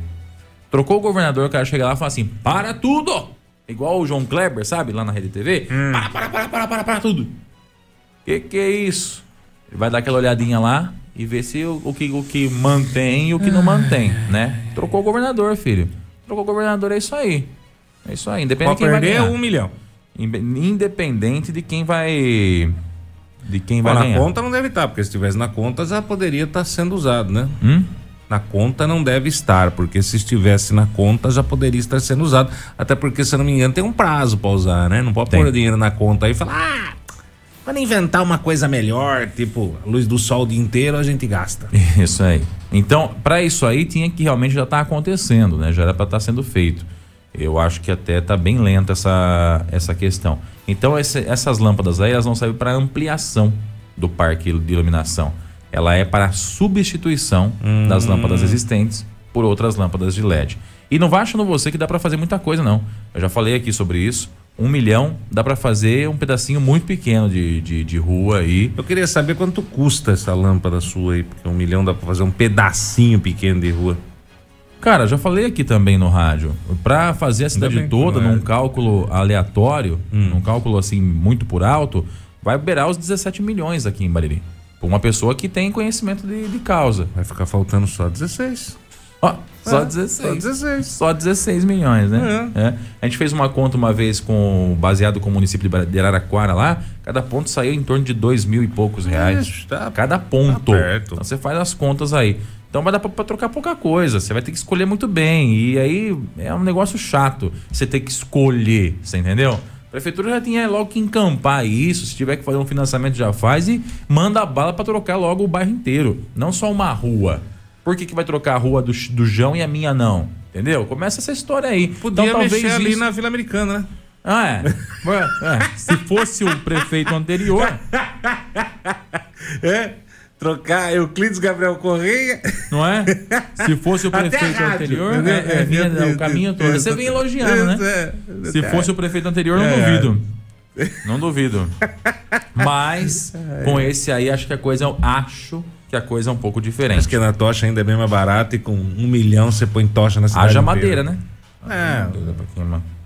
Trocou o governador, o cara chega lá e fala assim: para tudo! Igual o João Kleber, sabe? Lá na Rede TV. Para, para, para, para, para, para tudo. Que que é isso? Ele vai dar aquela olhadinha lá e ver se o, o que, o que mantém e o que não mantém, né? Trocou o governador, filho. Trocou o governador, é isso aí. É isso aí. Independente Pode de quem vai perder ganhar. um milhão. Independente de quem vai. De quem vai Bom, na ganhar. conta não deve estar, porque se estivesse na conta já poderia estar sendo usado, né? Hum? Na conta não deve estar, porque se estivesse na conta já poderia estar sendo usado. Até porque, se eu não me engano, tem um prazo para usar, né? Não pode Tem. pôr o dinheiro na conta aí e falar, ah, quando inventar uma coisa melhor, tipo, a luz do sol o dia inteiro, a gente gasta. Isso aí. Então, para isso aí, tinha que realmente já estar acontecendo, né? Já era para estar sendo feito. Eu acho que até tá bem lenta essa, essa questão. Então, esse- essas lâmpadas aí, elas não servem para ampliação do parque de iluminação. Ela é para substituição das lâmpadas existentes por outras lâmpadas de LED. E não vai achando você que dá para fazer muita coisa, não. Eu já falei aqui sobre isso. Um milhão dá para fazer um pedacinho muito pequeno de, de, de rua aí. Eu queria saber quanto custa essa lâmpada sua aí, porque um milhão dá pra fazer um pedacinho pequeno de rua. Cara, já falei aqui também no rádio. Pra fazer a cidade toda não é. num cálculo aleatório, num cálculo assim muito por alto, vai beirar os 17 milhões aqui em Bariri. Por uma pessoa que tem conhecimento de, de causa. Vai ficar faltando só 16. Ó, só É, 16. Só 16. Só 16 milhões, né? É. A gente fez uma conta uma vez com baseado com o município de Araraquara lá, cada ponto saiu em torno de dois mil e poucos reais. Ixi, tá- cada ponto. tá. Então você faz as contas aí. Então vai dar pra, pra trocar pouca coisa. Você vai ter que escolher muito bem. E aí é um negócio chato. Você ter que escolher, você entendeu? A prefeitura já tinha logo que encampar isso. Se tiver que fazer um financiamento, já faz e manda a bala pra trocar logo o bairro inteiro. Não só uma rua. Por que, que vai trocar a rua do, do João e a minha não? Entendeu? Começa essa história aí. Podia então, talvez mexer ali isso- na Vila Americana, né? Ah, é. É. Se fosse o prefeito anterior, É. Trocar Euclides Gabriel Correia. não é? Se fosse o prefeito anterior, é, é, vinha É, o caminho todo. Você vem elogiando, né? é. Se fosse o prefeito anterior, não É. duvido. Não duvido. Mas, com esse aí, acho que a coisa. Acho que a coisa é um pouco diferente. Acho que na tocha ainda é bem mais barato e com um milhão você põe tocha na cidade. Haja madeira, né? É.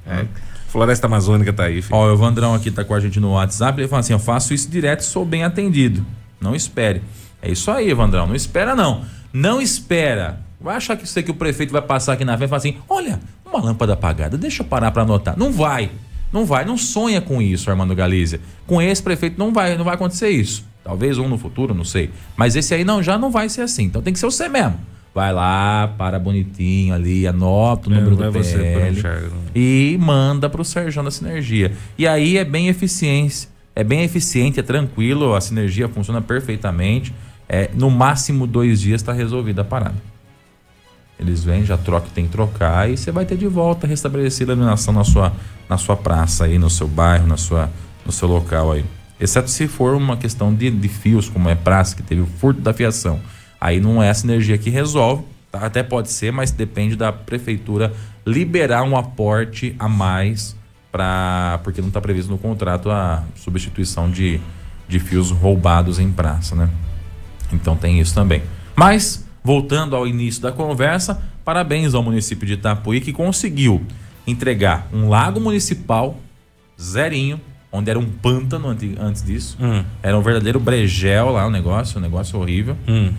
É. Floresta Amazônica tá aí, filho. Ó, o Evandrão aqui tá com a gente no WhatsApp. Ele fala assim: Eu faço isso direto e sou bem atendido. Não espere. É isso aí, Evandrão. Não espera, não. Não espera. Vai achar que isso aqui o prefeito vai passar aqui na frente e falar assim: Olha, uma lâmpada apagada, deixa eu parar pra anotar. Não vai. Não vai. Não sonha com isso, Armando Galícia. Com esse prefeito não vai, não vai acontecer isso. Talvez um no futuro, não sei. Mas esse aí não, já não vai ser assim. Então tem que ser você mesmo. Vai lá, para bonitinho ali, anota o É, número do é você, PL não. e manda pro Serjão da Sinergia. E aí é bem eficiência, é bem eficiente, é tranquilo, a sinergia funciona perfeitamente. É, no máximo dois dias está resolvida a parada. Eles vêm, já troca, tem que trocar e você vai ter de volta restabelecida a iluminação na sua, na sua praça aí, no seu bairro, na sua, no seu local aí. Exceto se for uma questão de, de fios, como é praça, que teve o furto da fiação. Aí não é a sinergia que resolve, tá? até pode ser, mas depende da prefeitura liberar um aporte a mais para porque não está previsto no contrato a substituição de, de fios roubados em praça, né? Então tem isso também. Mas, voltando ao início da conversa, parabéns ao município de Itapuí que conseguiu entregar um lago municipal zerinho, onde era um pântano antes disso. Hum. Era um verdadeiro brejel lá o negócio, um negócio horrível. Hum.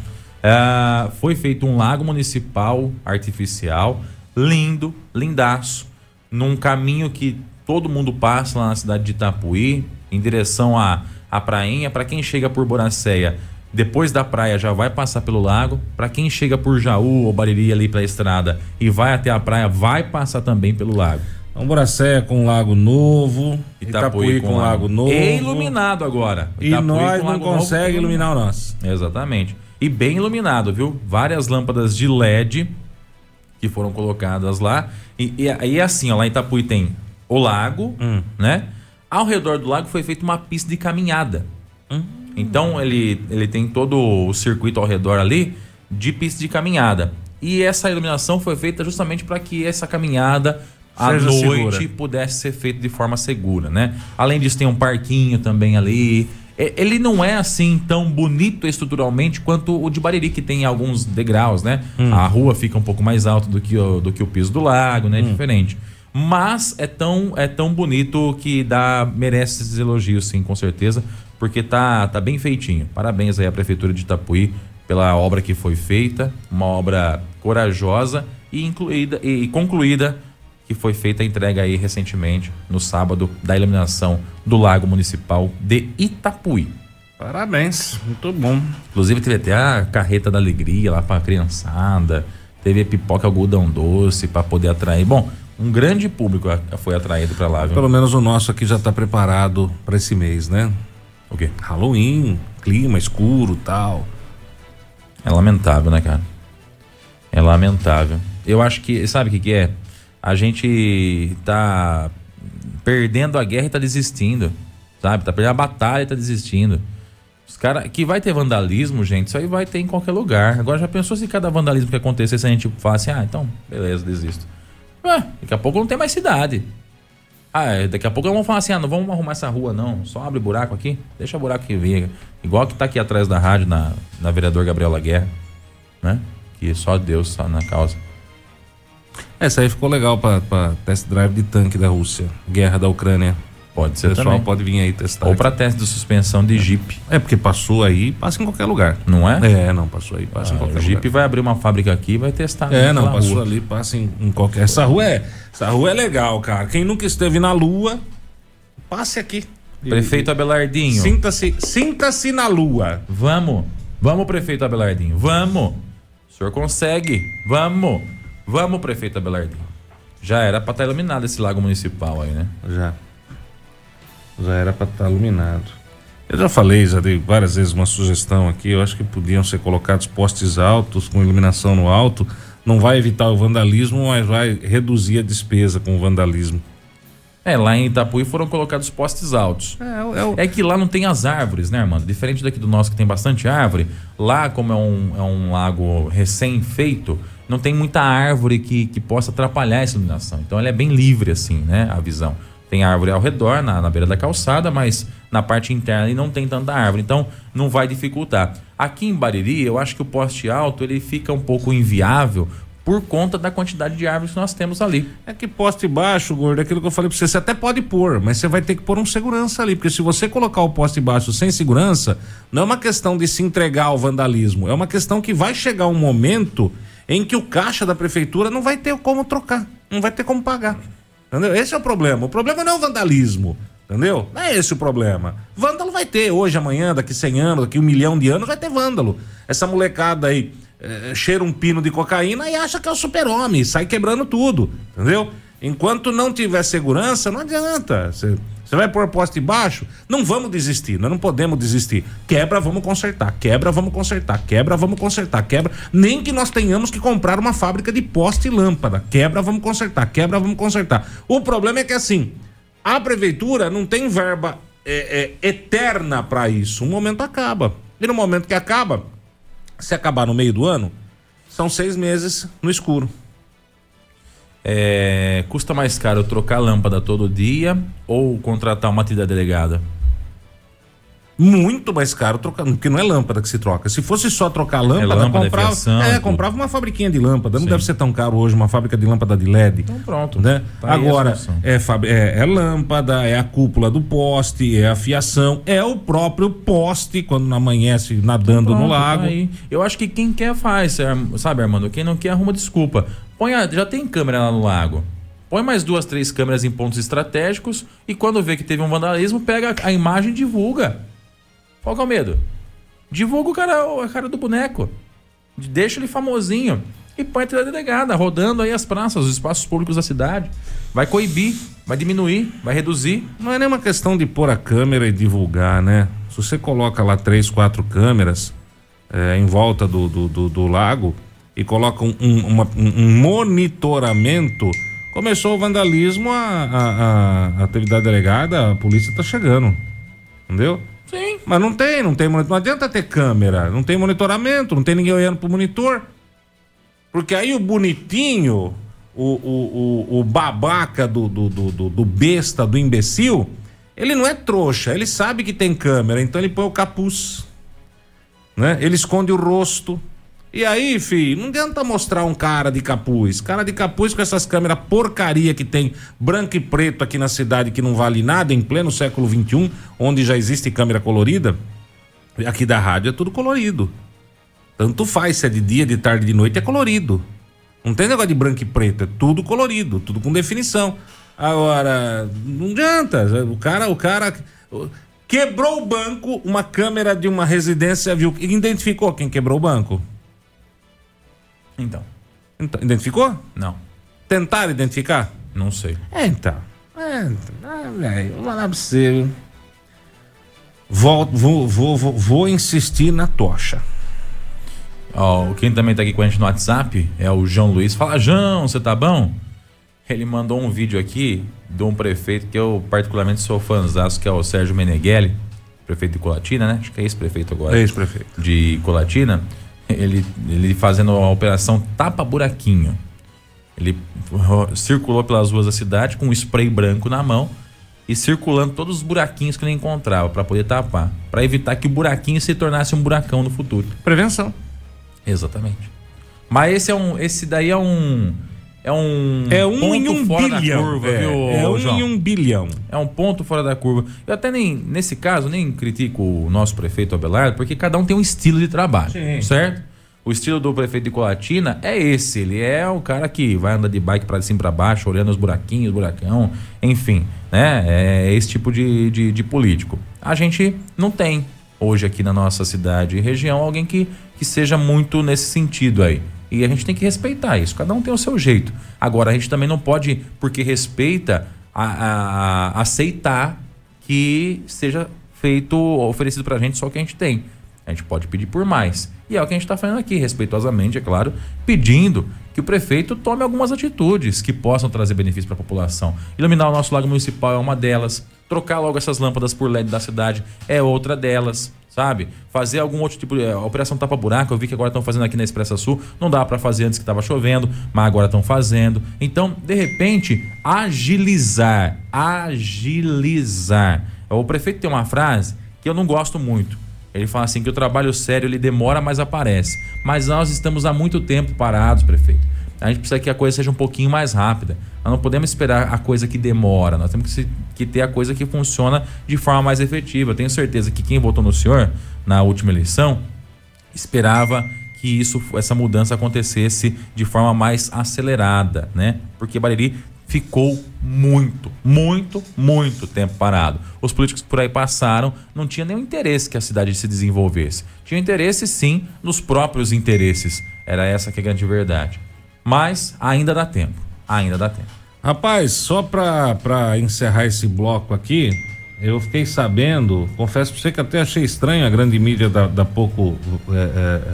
Ah, foi feito um lago municipal artificial, lindo, lindaço, num caminho que todo mundo passa lá na cidade de Itapuí, em direção à, à prainha. Para quem chega por Boracéia, depois da praia já vai passar pelo lago. Para quem chega por Jaú ou Bariri ali para a estrada e vai até a praia, vai passar também pelo lago. Então, Boracéia com Lago Novo, Itapuí, com, Lago Novo. E iluminado agora. E Itapuí nós com não Lago Novo consegue iluminado. iluminar o nosso. Exatamente. E bem iluminado, viu? Várias lâmpadas de LED que foram colocadas lá. E, e, e assim, ó, lá em Itapuí tem o lago, Hum. né? Ao redor do lago foi feita uma pista de caminhada. Então ele, ele tem todo o circuito ao redor ali de pista de caminhada. E essa iluminação foi feita justamente para que essa caminhada à Seja noite segura. pudesse ser feita de forma segura, né? Além disso, tem um parquinho também ali. Ele não é assim tão bonito estruturalmente quanto o de Bariri, que tem alguns degraus, né? A rua fica um pouco mais alta do que o, do que o piso do lago, né? Diferente. Mas é tão, é tão bonito que dá, merece esses elogios, sim, com certeza, porque tá, tá bem feitinho. Parabéns aí à Prefeitura de Itapuí pela obra que foi feita, uma obra corajosa e incluída e concluída que foi feita a entrega aí recentemente no sábado da iluminação do Lago Municipal de Itapuí. Parabéns, muito bom. Inclusive teve até a carreta da alegria lá para criançada, teve pipoca algodão doce para poder atrair. Bom, um grande público foi atraído para lá, viu? Pelo menos o nosso aqui já tá preparado para esse mês, né? O quê? Halloween, clima escuro tal. É lamentável, né, cara? É lamentável. Eu acho que, sabe o que, que é? A gente tá perdendo a guerra e tá desistindo. Sabe? Tá perdendo a batalha e tá desistindo. Os cara que vai ter vandalismo, gente, isso aí vai ter em qualquer lugar. Agora já pensou se cada vandalismo que acontecesse a gente falasse, ah, então, beleza, desisto. Ué, daqui a pouco não tem mais cidade. Ah, é, daqui a pouco vão falar assim, ah, não vamos arrumar essa rua não, só abre buraco aqui, deixa o buraco que venha. Igual que tá aqui atrás da rádio, na, na vereador Gabriela Guerra, né? Que só Deus só na causa. Essa aí ficou legal para test drive de tanque da Rússia. Guerra da Ucrânia. Pode O ser pessoal também. pode vir aí testar. Ou para teste de suspensão de Jeep, É, porque passou aí, passa em qualquer lugar. não é? É, não, passou aí, passa em Ah, qualquer o Jeep lugar. vai abrir uma fábrica aqui e vai testar. É, não, passou rua. ali, passa em, em qualquer. Essa rua é. Essa rua é legal, cara. Quem nunca esteve na lua, passe aqui. Prefeito Abelardinho. Sinta-se sinta-se na lua. Vamos. Vamos, prefeito Abelardinho. Vamos. O senhor consegue. Vamos. Vamos, prefeito Abelardinho. Já era para estar iluminado esse lago municipal aí, né? Já. Já era para estar iluminado. Eu já falei, já dei várias vezes uma sugestão aqui. Eu acho que podiam ser colocados postes altos, com iluminação no alto. Não vai evitar o vandalismo, mas vai reduzir a despesa com o vandalismo. É, lá em Itapuí foram colocados postes altos. É, é, que lá não tem as árvores, né, mano? Diferente daqui do nosso que tem bastante árvore, lá, como é um, é um lago recém-feito, não tem muita árvore que, que possa atrapalhar essa iluminação. Então ele é bem livre, assim, né? A visão. Tem árvore ao redor, na, na beira da calçada, mas na parte interna ele não tem tanta árvore. Então não vai dificultar. Aqui em Bariri, eu acho que o poste alto ele fica um pouco inviável por conta da quantidade de árvores que nós temos ali. É que poste baixo, gordo, é aquilo que eu falei pra você, você até pode pôr, mas você vai ter que pôr um segurança ali, porque se você colocar o poste baixo sem segurança, não é uma questão de se entregar ao vandalismo, é uma questão que vai chegar um momento em que o caixa da prefeitura não vai ter como trocar, não vai ter como pagar. Entendeu? Esse é o problema. O problema não é o vandalismo. Entendeu? Não é esse o problema. Vândalo vai ter hoje, amanhã, daqui 100 anos, daqui um milhão de anos, vai ter vândalo. Essa molecada aí é, cheira um pino de cocaína e acha que é o super-homem, sai quebrando tudo, entendeu? Enquanto não tiver segurança, não adianta. Você vai pôr poste baixo? Não vamos desistir, nós não podemos desistir. Quebra, vamos consertar. Quebra, vamos consertar. Quebra, vamos consertar. Quebra. Nem que nós tenhamos que comprar uma fábrica de poste e lâmpada. Quebra, vamos consertar. Quebra, vamos consertar. O problema é que assim, a prefeitura não tem verba é, é, eterna para isso. Um momento acaba. E no momento que acaba, se acabar no meio do ano, são seis meses no escuro. É, custa mais caro trocar lâmpada todo dia ou contratar uma atividade delegada? muito mais caro trocar, porque não é lâmpada que se troca. Se fosse só trocar lâmpada, é lâmpada comprava, fiação, é, comprava uma fabriquinha de lâmpada. Não Sim. deve ser tão caro hoje uma fábrica de lâmpada de LED. Então pronto. Né? Tá Agora, é, é, é, lâmpada, é a cúpula do poste, é a fiação, é o próprio poste quando amanhece nadando pronto, no lago. Tá Eu acho que quem quer faz, sabe, Armando? Quem não quer arruma desculpa. Põe a, já tem câmera lá no lago. Põe mais duas, três câmeras em pontos estratégicos e quando vê que teve um vandalismo, pega a imagem e divulga. Qual que é o medo? Divulga o cara, a cara do boneco. Deixa ele famosinho. E põe a delegada, rodando aí as praças, os espaços públicos da cidade. Vai coibir, vai diminuir, vai reduzir. Não é nem uma questão de pôr a câmera e divulgar, né? Se você coloca lá três, quatro câmeras é, em volta do, do, do, do, lago e coloca um, um, uma, um monitoramento, começou o vandalismo, a, a, a, atividade delegada, a polícia tá chegando. Entendeu? Sim. Mas não tem, não tem Não adianta ter câmera, não tem monitoramento, não tem ninguém olhando pro monitor. Porque aí o bonitinho, o, o, o, o babaca do, do, do, do besta, do imbecil, ele não é trouxa, ele sabe que tem câmera, então ele põe o capuz. Né? Ele esconde o rosto. E aí, filho, não adianta mostrar um cara de capuz. Cara de capuz com essas câmeras porcaria que tem branco e preto aqui na cidade que não vale nada em pleno século XXI, onde já existe câmera colorida. Aqui da rádio é tudo colorido. Tanto faz se é de dia, de tarde, de noite, é colorido. Não tem negócio de branco e preto, é tudo colorido, tudo com definição. Agora, não adianta. O cara, o cara quebrou o banco, uma câmera de uma residência viu, identificou quem quebrou o banco. Então. então. Identificou? Não. Tentaram identificar? Não sei. É, então. É, então. Ah, velho, vou falar pra você. Vou, vou, vou, vou, insistir na tocha. Ó, oh, quem também tá aqui com a gente no WhatsApp é o João Luiz. Fala, João, você tá bom? Ele mandou um vídeo aqui de um prefeito que eu particularmente sou fãzaço, que é o Sérgio Meneghelli, prefeito de Colatina, né? Acho que é esse prefeito agora. É esse prefeito. De Colatina ele, ele fazendo a operação Tapa Buraquinho. Ele circulou pelas ruas da cidade com um spray branco na mão e circulando todos os buraquinhos que ele encontrava para poder tapar, para evitar que o buraquinho se tornasse um buracão no futuro. Prevenção. Exatamente. Mas esse é um, esse daí é um é um é um em um bilhão, curva, é, viu, é um João? em um bilhão. É um ponto fora da curva. Eu até nem nesse caso nem critico o nosso prefeito Abelardo, porque cada um tem um estilo de trabalho, Sim. certo? O estilo do prefeito de Colatina é esse. Ele é o cara que vai andar de bike para cima para baixo, olhando os buraquinhos, buracão, enfim, né? É esse tipo de, de, de político. A gente não tem hoje aqui na nossa cidade e região alguém que, que seja muito nesse sentido aí. E a gente tem que respeitar isso. Cada um tem o seu jeito. Agora, a gente também não pode, porque respeita, a, a- a- aceitar que seja feito, oferecido pra gente só o que a gente tem. A gente pode pedir por mais. E é o que a gente está fazendo aqui, respeitosamente, é claro, pedindo que o prefeito tome algumas atitudes que possam trazer benefício para a população. Iluminar o nosso lago municipal é uma delas. Trocar logo essas lâmpadas por LED da cidade é outra delas, sabe? Fazer algum outro tipo de. é, Operação tapa-buraco, eu vi que agora estão fazendo aqui na Expressa Sul. Não dá para fazer antes que estava chovendo, mas agora estão fazendo. Então, de repente, agilizar. Agilizar. O prefeito tem uma frase que eu não gosto muito. Ele fala assim que o trabalho sério ele demora, mas aparece. Mas nós estamos há muito tempo parados, prefeito. A gente precisa que a coisa seja um pouquinho mais rápida. Nós não podemos esperar a coisa que demora. Nós temos que, que ter a coisa que funciona de forma mais efetiva. Eu tenho certeza que quem votou no senhor na última eleição esperava que isso, essa mudança acontecesse de forma mais acelerada, né? Porque Bariri ficou muito, muito, muito tempo parado. Os políticos por aí passaram não tinha nenhum interesse que a cidade se desenvolvesse. Tinha interesse sim nos próprios interesses. Era essa que é a grande verdade. Mas ainda dá tempo. Ainda dá tempo. Rapaz, só pra, pra encerrar esse bloco aqui, eu fiquei sabendo, confesso pra você que até achei estranho a grande mídia da, da pouco é, é,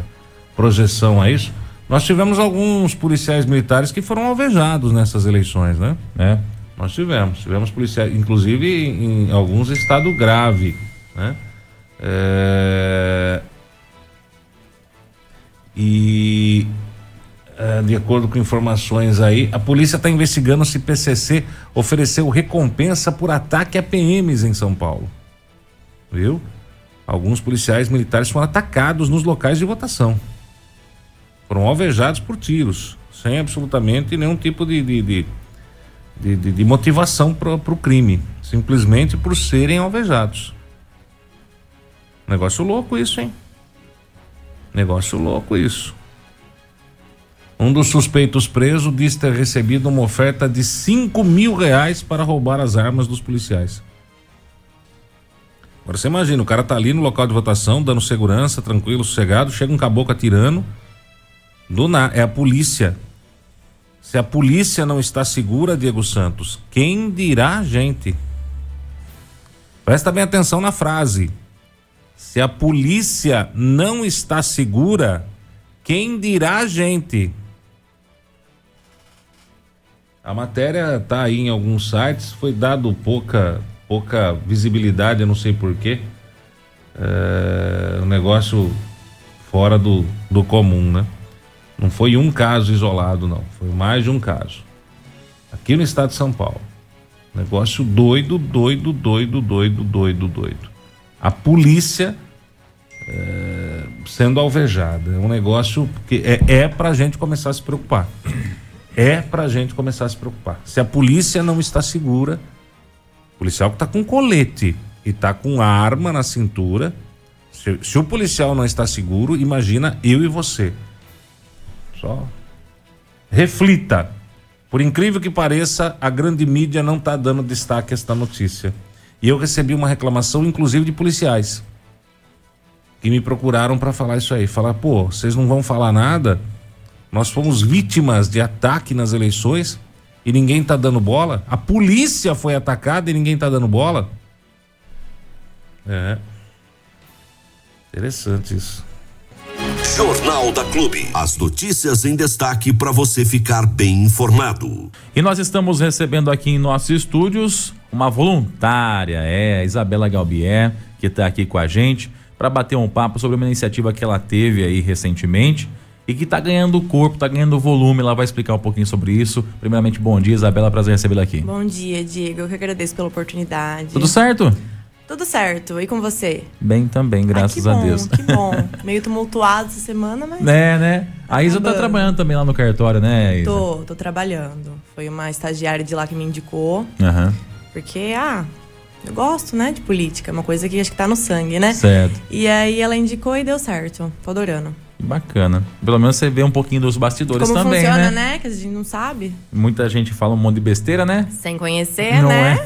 projeção a isso. Nós tivemos alguns policiais militares que foram alvejados nessas eleições, né? É. Nós tivemos, tivemos policiais, inclusive em, em alguns estado grave, né? É, E é, de acordo com informações aí, a polícia está investigando se PCC ofereceu recompensa por ataque a PMs em São Paulo. Viu? Alguns policiais militares foram atacados nos locais de votação. Foram alvejados por tiros, sem absolutamente nenhum tipo de, de, de, de- de motivação para o crime. Simplesmente por serem alvejados. Negócio louco isso, hein? Negócio louco isso. Um dos suspeitos preso diz ter recebido uma oferta de 5 mil reais para roubar as armas dos policiais. Agora você imagina, o cara tá ali no local de votação, dando segurança, tranquilo, sossegado, chega um caboclo atirando. Do na... É a polícia. Se a polícia não está segura, Diego Santos, quem dirá a gente? Presta bem atenção na frase. Se a polícia não está segura, quem dirá a gente? A matéria tá aí em alguns sites, foi dado pouca, pouca visibilidade, eu não sei porquê. É um negócio fora do, do comum, né? Não foi um caso isolado, não. Foi mais de um caso. Aqui no estado de São Paulo. Negócio doido, doido, doido, doido, doido, doido. A polícia é, sendo alvejada. É um negócio que é, é pra gente começar a se preocupar. É pra gente começar a se preocupar. Se a polícia não está segura, policial que tá com colete e tá com arma na cintura, se, se o policial não está seguro, imagina eu e você. Só reflita. Por incrível que pareça, a grande mídia não está dando destaque a esta notícia. E eu recebi uma reclamação, inclusive de policiais, que me procuraram para falar isso aí. Falar, pô, vocês não vão falar nada? Nós fomos vítimas de ataque nas eleições e ninguém tá dando bola? A polícia foi atacada e ninguém tá dando bola? É. Interessante isso. Jornal da Clube. As notícias em destaque para você ficar bem informado. E nós estamos recebendo aqui em nossos estúdios uma voluntária, é a Isabela Galbier, que está aqui com a gente para bater um papo sobre uma iniciativa que ela teve aí recentemente e que está ganhando corpo, está ganhando volume. Ela vai explicar um pouquinho sobre isso. Primeiramente, bom dia, Isabela, prazer recebê-la aqui. Bom dia, Diego. Eu que agradeço pela oportunidade. Tudo certo? Tudo certo. E com você? Bem também, graças ah, que a bom, Deus. Que bom. Meio tumultuado essa semana, mas. É, né? A Isa tá trabalhando também lá no cartório, né, Isa? Tô, tô trabalhando. Foi uma estagiária de lá que me indicou. Aham. Porque, ah, eu gosto, né, de política. É uma coisa que acho que tá no sangue, né? Certo. E aí ela indicou e deu certo. Tô adorando. Bacana. Pelo menos você vê um pouquinho dos bastidores Como também, funciona, né? né? Que a gente não sabe. Muita gente fala um monte de besteira, né? Sem conhecer, Não né?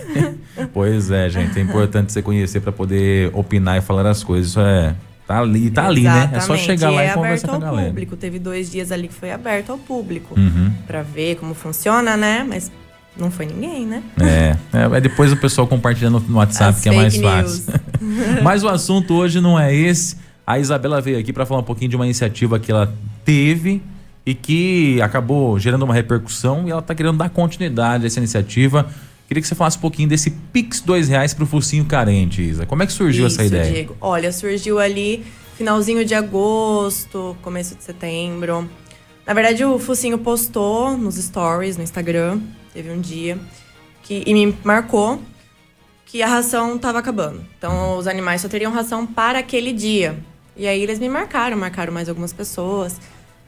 é? pois é, gente. É importante você conhecer para poder opinar e falar as coisas. Isso é. Tá ali, tá ali, né? É só chegar lá e e, é conversar com a aberto ao galera. público. Teve dois dias ali que foi aberto ao público. Uhum. Pra ver como funciona, né? Mas não foi ninguém, né? É, é, aí depois o pessoal compartilhando no WhatsApp, As que é mais fake fácil. Mas o assunto hoje não é esse. A Isabela veio aqui para falar um pouquinho de uma iniciativa que ela teve e que acabou gerando uma repercussão e ela tá querendo dar continuidade a essa iniciativa. Queria que você falasse um pouquinho desse Pix dois reais pro focinho carente, Isa. Como é que surgiu essa Isso, ideia? Diego. Olha, surgiu ali finalzinho de agosto, começo de setembro. Na verdade, o Focinho postou nos stories, no Instagram, teve um dia, que, e me marcou que a ração estava acabando. Então, os animais só teriam ração para aquele dia. E aí eles me marcaram, marcaram mais algumas pessoas.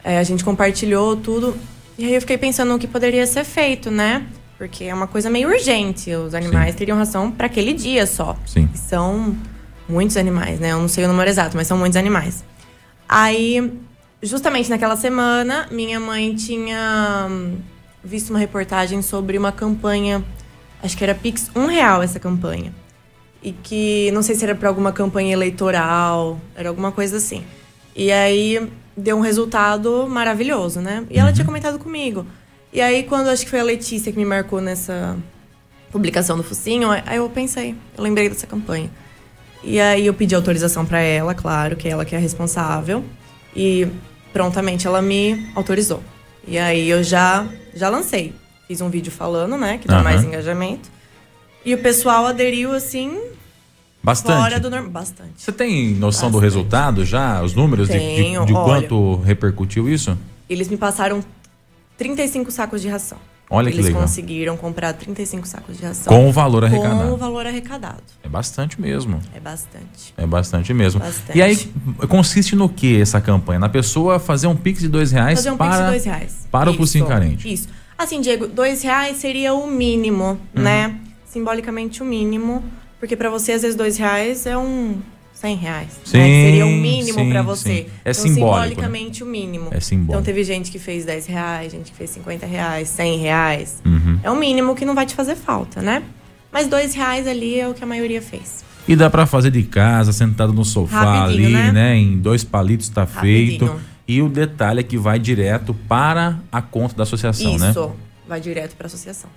É, a gente compartilhou tudo. E aí eu fiquei pensando no que poderia ser feito, né? Porque é uma coisa meio urgente. Os animais teriam ração para aquele dia só. Sim. E são muitos animais, né? Eu não sei o número exato, mas são muitos animais. Aí, justamente naquela semana, minha mãe tinha hum, visto uma reportagem sobre uma campanha, acho que era Pix um real essa campanha. E que não sei se era para alguma campanha eleitoral, era alguma coisa assim. E aí deu um resultado maravilhoso, né? E ela tinha comentado comigo. E aí, quando acho que foi a Letícia que me marcou nessa publicação do Focinho, aí eu pensei, eu lembrei dessa campanha. E aí eu pedi autorização para ela, claro, que é ela que é a responsável. E prontamente ela me autorizou. E aí eu já já lancei. Fiz um vídeo falando, né, que dá Aham. mais engajamento. E o pessoal aderiu assim, Bastante. fora do normal, bastante. Você tem noção do Bastante. resultado já? Os números de- de, Tenho, de olha. quanto repercutiu isso? Eles me passaram 35 sacos de ração. Olha que Eles legal. conseguiram comprar 35 sacos de ração. Com o valor arrecadado. Com o valor arrecadado. É bastante mesmo. É bastante. É bastante mesmo. Bastante. E aí, consiste no que essa campanha? Na pessoa fazer um pix de dois reais Fazer um para, pix de dois reais. para o focinho carente. Isso. Assim, Diego, dois reais seria o mínimo, Uhum. né? Simbolicamente o mínimo. Porque pra você, às vezes, dois reais é um 100 reais. Sim, né? Seria o mínimo sim, pra você. sim. É então, simbólico, né? simbolicamente o mínimo. É simbólico. Então teve gente que fez 10 reais, gente que fez 50 reais, 100 reais. Uhum. É o mínimo que não vai te fazer falta, né? Mas dois reais ali é o que a maioria fez. E dá pra fazer de casa, sentado no sofá Rapidinho, ali, né? né? Em dois palitos tá Rapidinho. feito. E o detalhe é que vai direto para a conta da associação, né? Isso. Vai direto pra associação.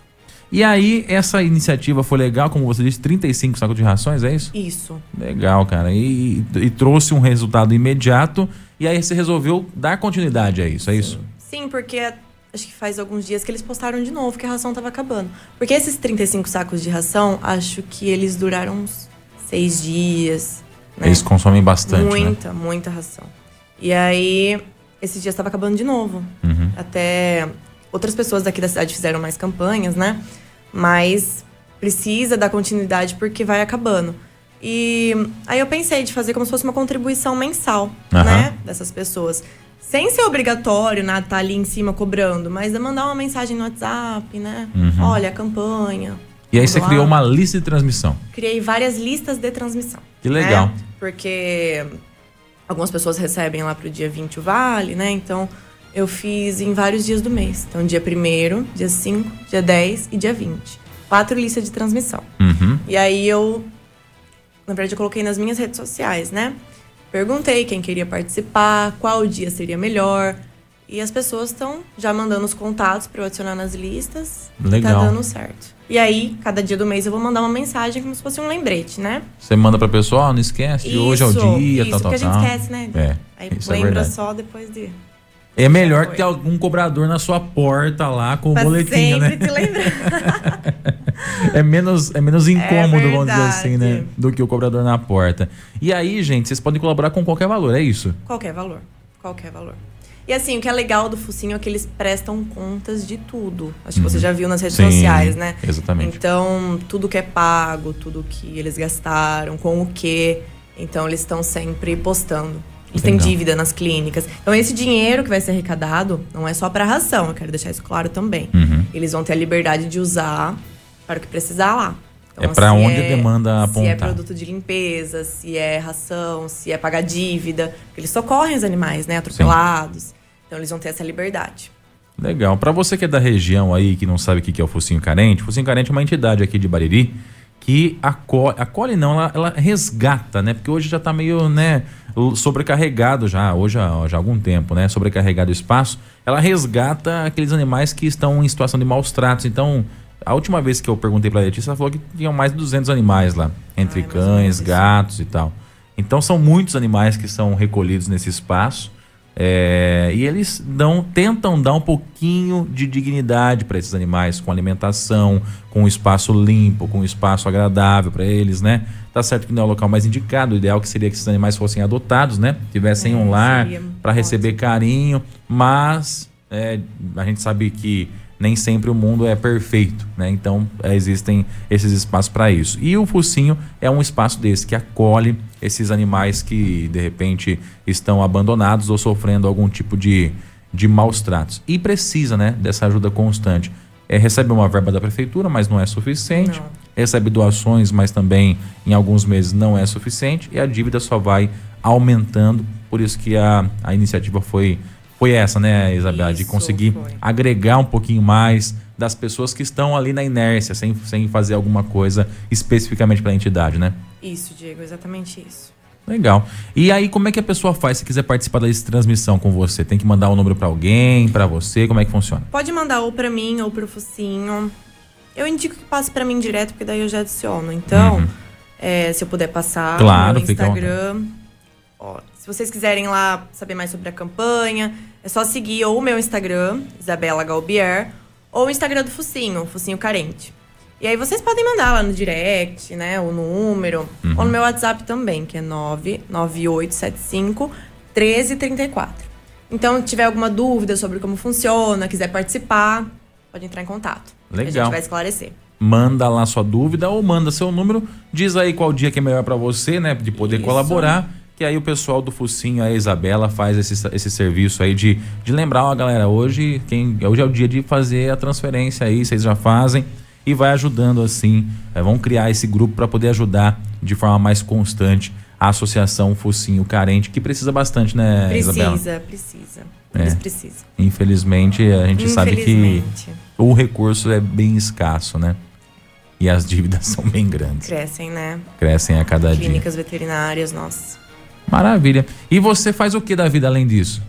E aí, essa iniciativa foi legal, como você disse, 35 sacos de rações, é isso? Isso. Legal, cara. E, e trouxe um resultado imediato. E aí você resolveu dar continuidade a isso, é isso? Sim, porque acho que faz alguns dias que eles postaram de novo que a ração tava acabando. Porque esses 35 sacos de ração, acho que eles duraram uns seis dias. Né? Eles consomem bastante, né? Muita, muita ração. E aí, esses dias estava acabando de novo. Uhum. Até outras pessoas daqui da cidade fizeram mais campanhas, né? Mas precisa dar continuidade porque vai acabando. E aí eu pensei de fazer como se fosse uma contribuição mensal, Aham. né? Dessas pessoas. Sem ser obrigatório, nada, tá ali em cima cobrando, mas é mandar uma mensagem no WhatsApp, né? Uhum. Olha, a campanha. E aí você criou uma lista de transmissão. Criei várias listas de transmissão. Que legal. né? Porque algumas pessoas recebem lá pro dia 20 o vale, né? Então eu fiz em vários dias do mês. Então, dia 1 dia 5, dia 10 e dia 20. Quatro listas de transmissão. Uhum. E aí eu, na verdade, eu coloquei nas minhas redes sociais, né? Perguntei quem queria participar, qual dia seria melhor. E as pessoas estão já mandando os contatos para eu adicionar nas listas. E Legal. tá dando certo. E aí, cada dia do mês eu vou mandar uma mensagem como se fosse um lembrete, né? Você manda pra pessoa, ó, não esquece, de hoje é o Isso, dia, isso, tal, tal, porque a tal. gente esquece, né? É, Aí isso é lembra verdade. só depois de. É melhor Foi. ter algum cobrador na sua porta lá com o boletim, né? sempre te lembrar. É menos, é menos incômodo, vamos dizer assim, né? Do que o cobrador na porta. E aí, gente, vocês podem colaborar com qualquer valor, é isso? Qualquer valor. Qualquer valor. E assim, o que é legal do Focinho é que eles prestam contas de tudo. Acho que você já viu nas redes Sim, sociais, né? exatamente. Então, tudo que é pago, tudo que eles gastaram, com o que. Então, eles estão sempre postando. Eles têm dívida nas clínicas. Então, esse dinheiro que vai ser arrecadado não é só para ração, eu quero deixar isso claro também. Uhum. Eles vão ter a liberdade de usar para o que precisar lá. Então, É se onde a demanda Se é apontar. produto de limpeza, se é ração, se é pagar dívida. Eles socorrem os animais, né? Atropelados. Então, eles vão ter essa liberdade. Legal. Pra você que é da região aí, que não sabe o que é o Focinho Carente, o Focinho Carente é uma entidade aqui de Bariri que acolhe, acolhe não, ela, ela resgata, né? Porque hoje já está meio, né, sobrecarregado já, hoje já, já há algum tempo, né? Sobrecarregado o espaço. Ela resgata aqueles animais que estão em situação de maus tratos. Então, a última vez que eu perguntei para a Letícia, ela falou que tinham mais de 200 animais lá, entre Ai, cães, gatos e tal. Então, são muitos animais que são recolhidos nesse espaço. É, e eles dão, tentam dar um pouquinho de dignidade para esses animais, com alimentação, com um espaço limpo, com um espaço agradável para eles, né? Tá certo que não é o local mais indicado, o ideal que seria que esses animais fossem adotados, né? Tivessem é, um lar para receber carinho, mas é, a gente sabe que nem sempre o mundo é perfeito, né? Então é, existem esses espaços para isso. E o focinho é um espaço desse que acolhe esses animais que de repente estão abandonados ou sofrendo algum tipo de, de maus tratos. E precisa, né, dessa ajuda constante. É, recebe uma verba da prefeitura, mas não é suficiente. Não. Recebe doações, mas também em alguns meses não é suficiente. E a dívida só vai aumentando. Por isso que a, a iniciativa foi foi essa, né, Isabela? Isso, de conseguir foi. agregar um pouquinho mais das pessoas que estão ali na inércia, sem, sem fazer alguma coisa especificamente para a entidade, né? Isso, Diego, exatamente isso. Legal. E aí, como é que a pessoa faz se quiser participar dessa transmissão com você? Tem que mandar o um número para alguém, para você? Como é que funciona? Pode mandar ou para mim ou para o Focinho. Eu indico que passe para mim direto, porque daí eu já adiciono. Então, uhum. é, se eu puder passar claro, no Instagram. Ó, se vocês quiserem lá saber mais sobre a campanha, é só seguir ou o meu Instagram, Isabela Galbier, ou o Instagram do Focinho, Focinho Carente. E aí vocês podem mandar lá no direct, né, o número, uhum. ou no meu WhatsApp também, que é 99875 1334. Então, se tiver alguma dúvida sobre como funciona, quiser participar, pode entrar em contato. Legal. A gente vai esclarecer. Manda lá sua dúvida ou manda seu número, diz aí qual dia que é melhor para você, né, de poder Isso. colaborar que aí o pessoal do Focinho, a Isabela, faz esse, esse serviço aí de, de lembrar, ó, galera, hoje, quem, hoje é o dia de fazer a transferência aí, vocês já fazem e vai ajudando assim. É, vão criar esse grupo para poder ajudar de forma mais constante a Associação Focinho Carente, que precisa bastante, né, precisa, Isabela? Precisa, precisa. Eles é. precisam. Infelizmente, a gente sabe que o recurso é bem escasso, né? E as dívidas são bem grandes. Crescem, né? Crescem a cada Clínicas dia. Clínicas veterinárias, nossa. Maravilha. E você faz o que da vida além disso?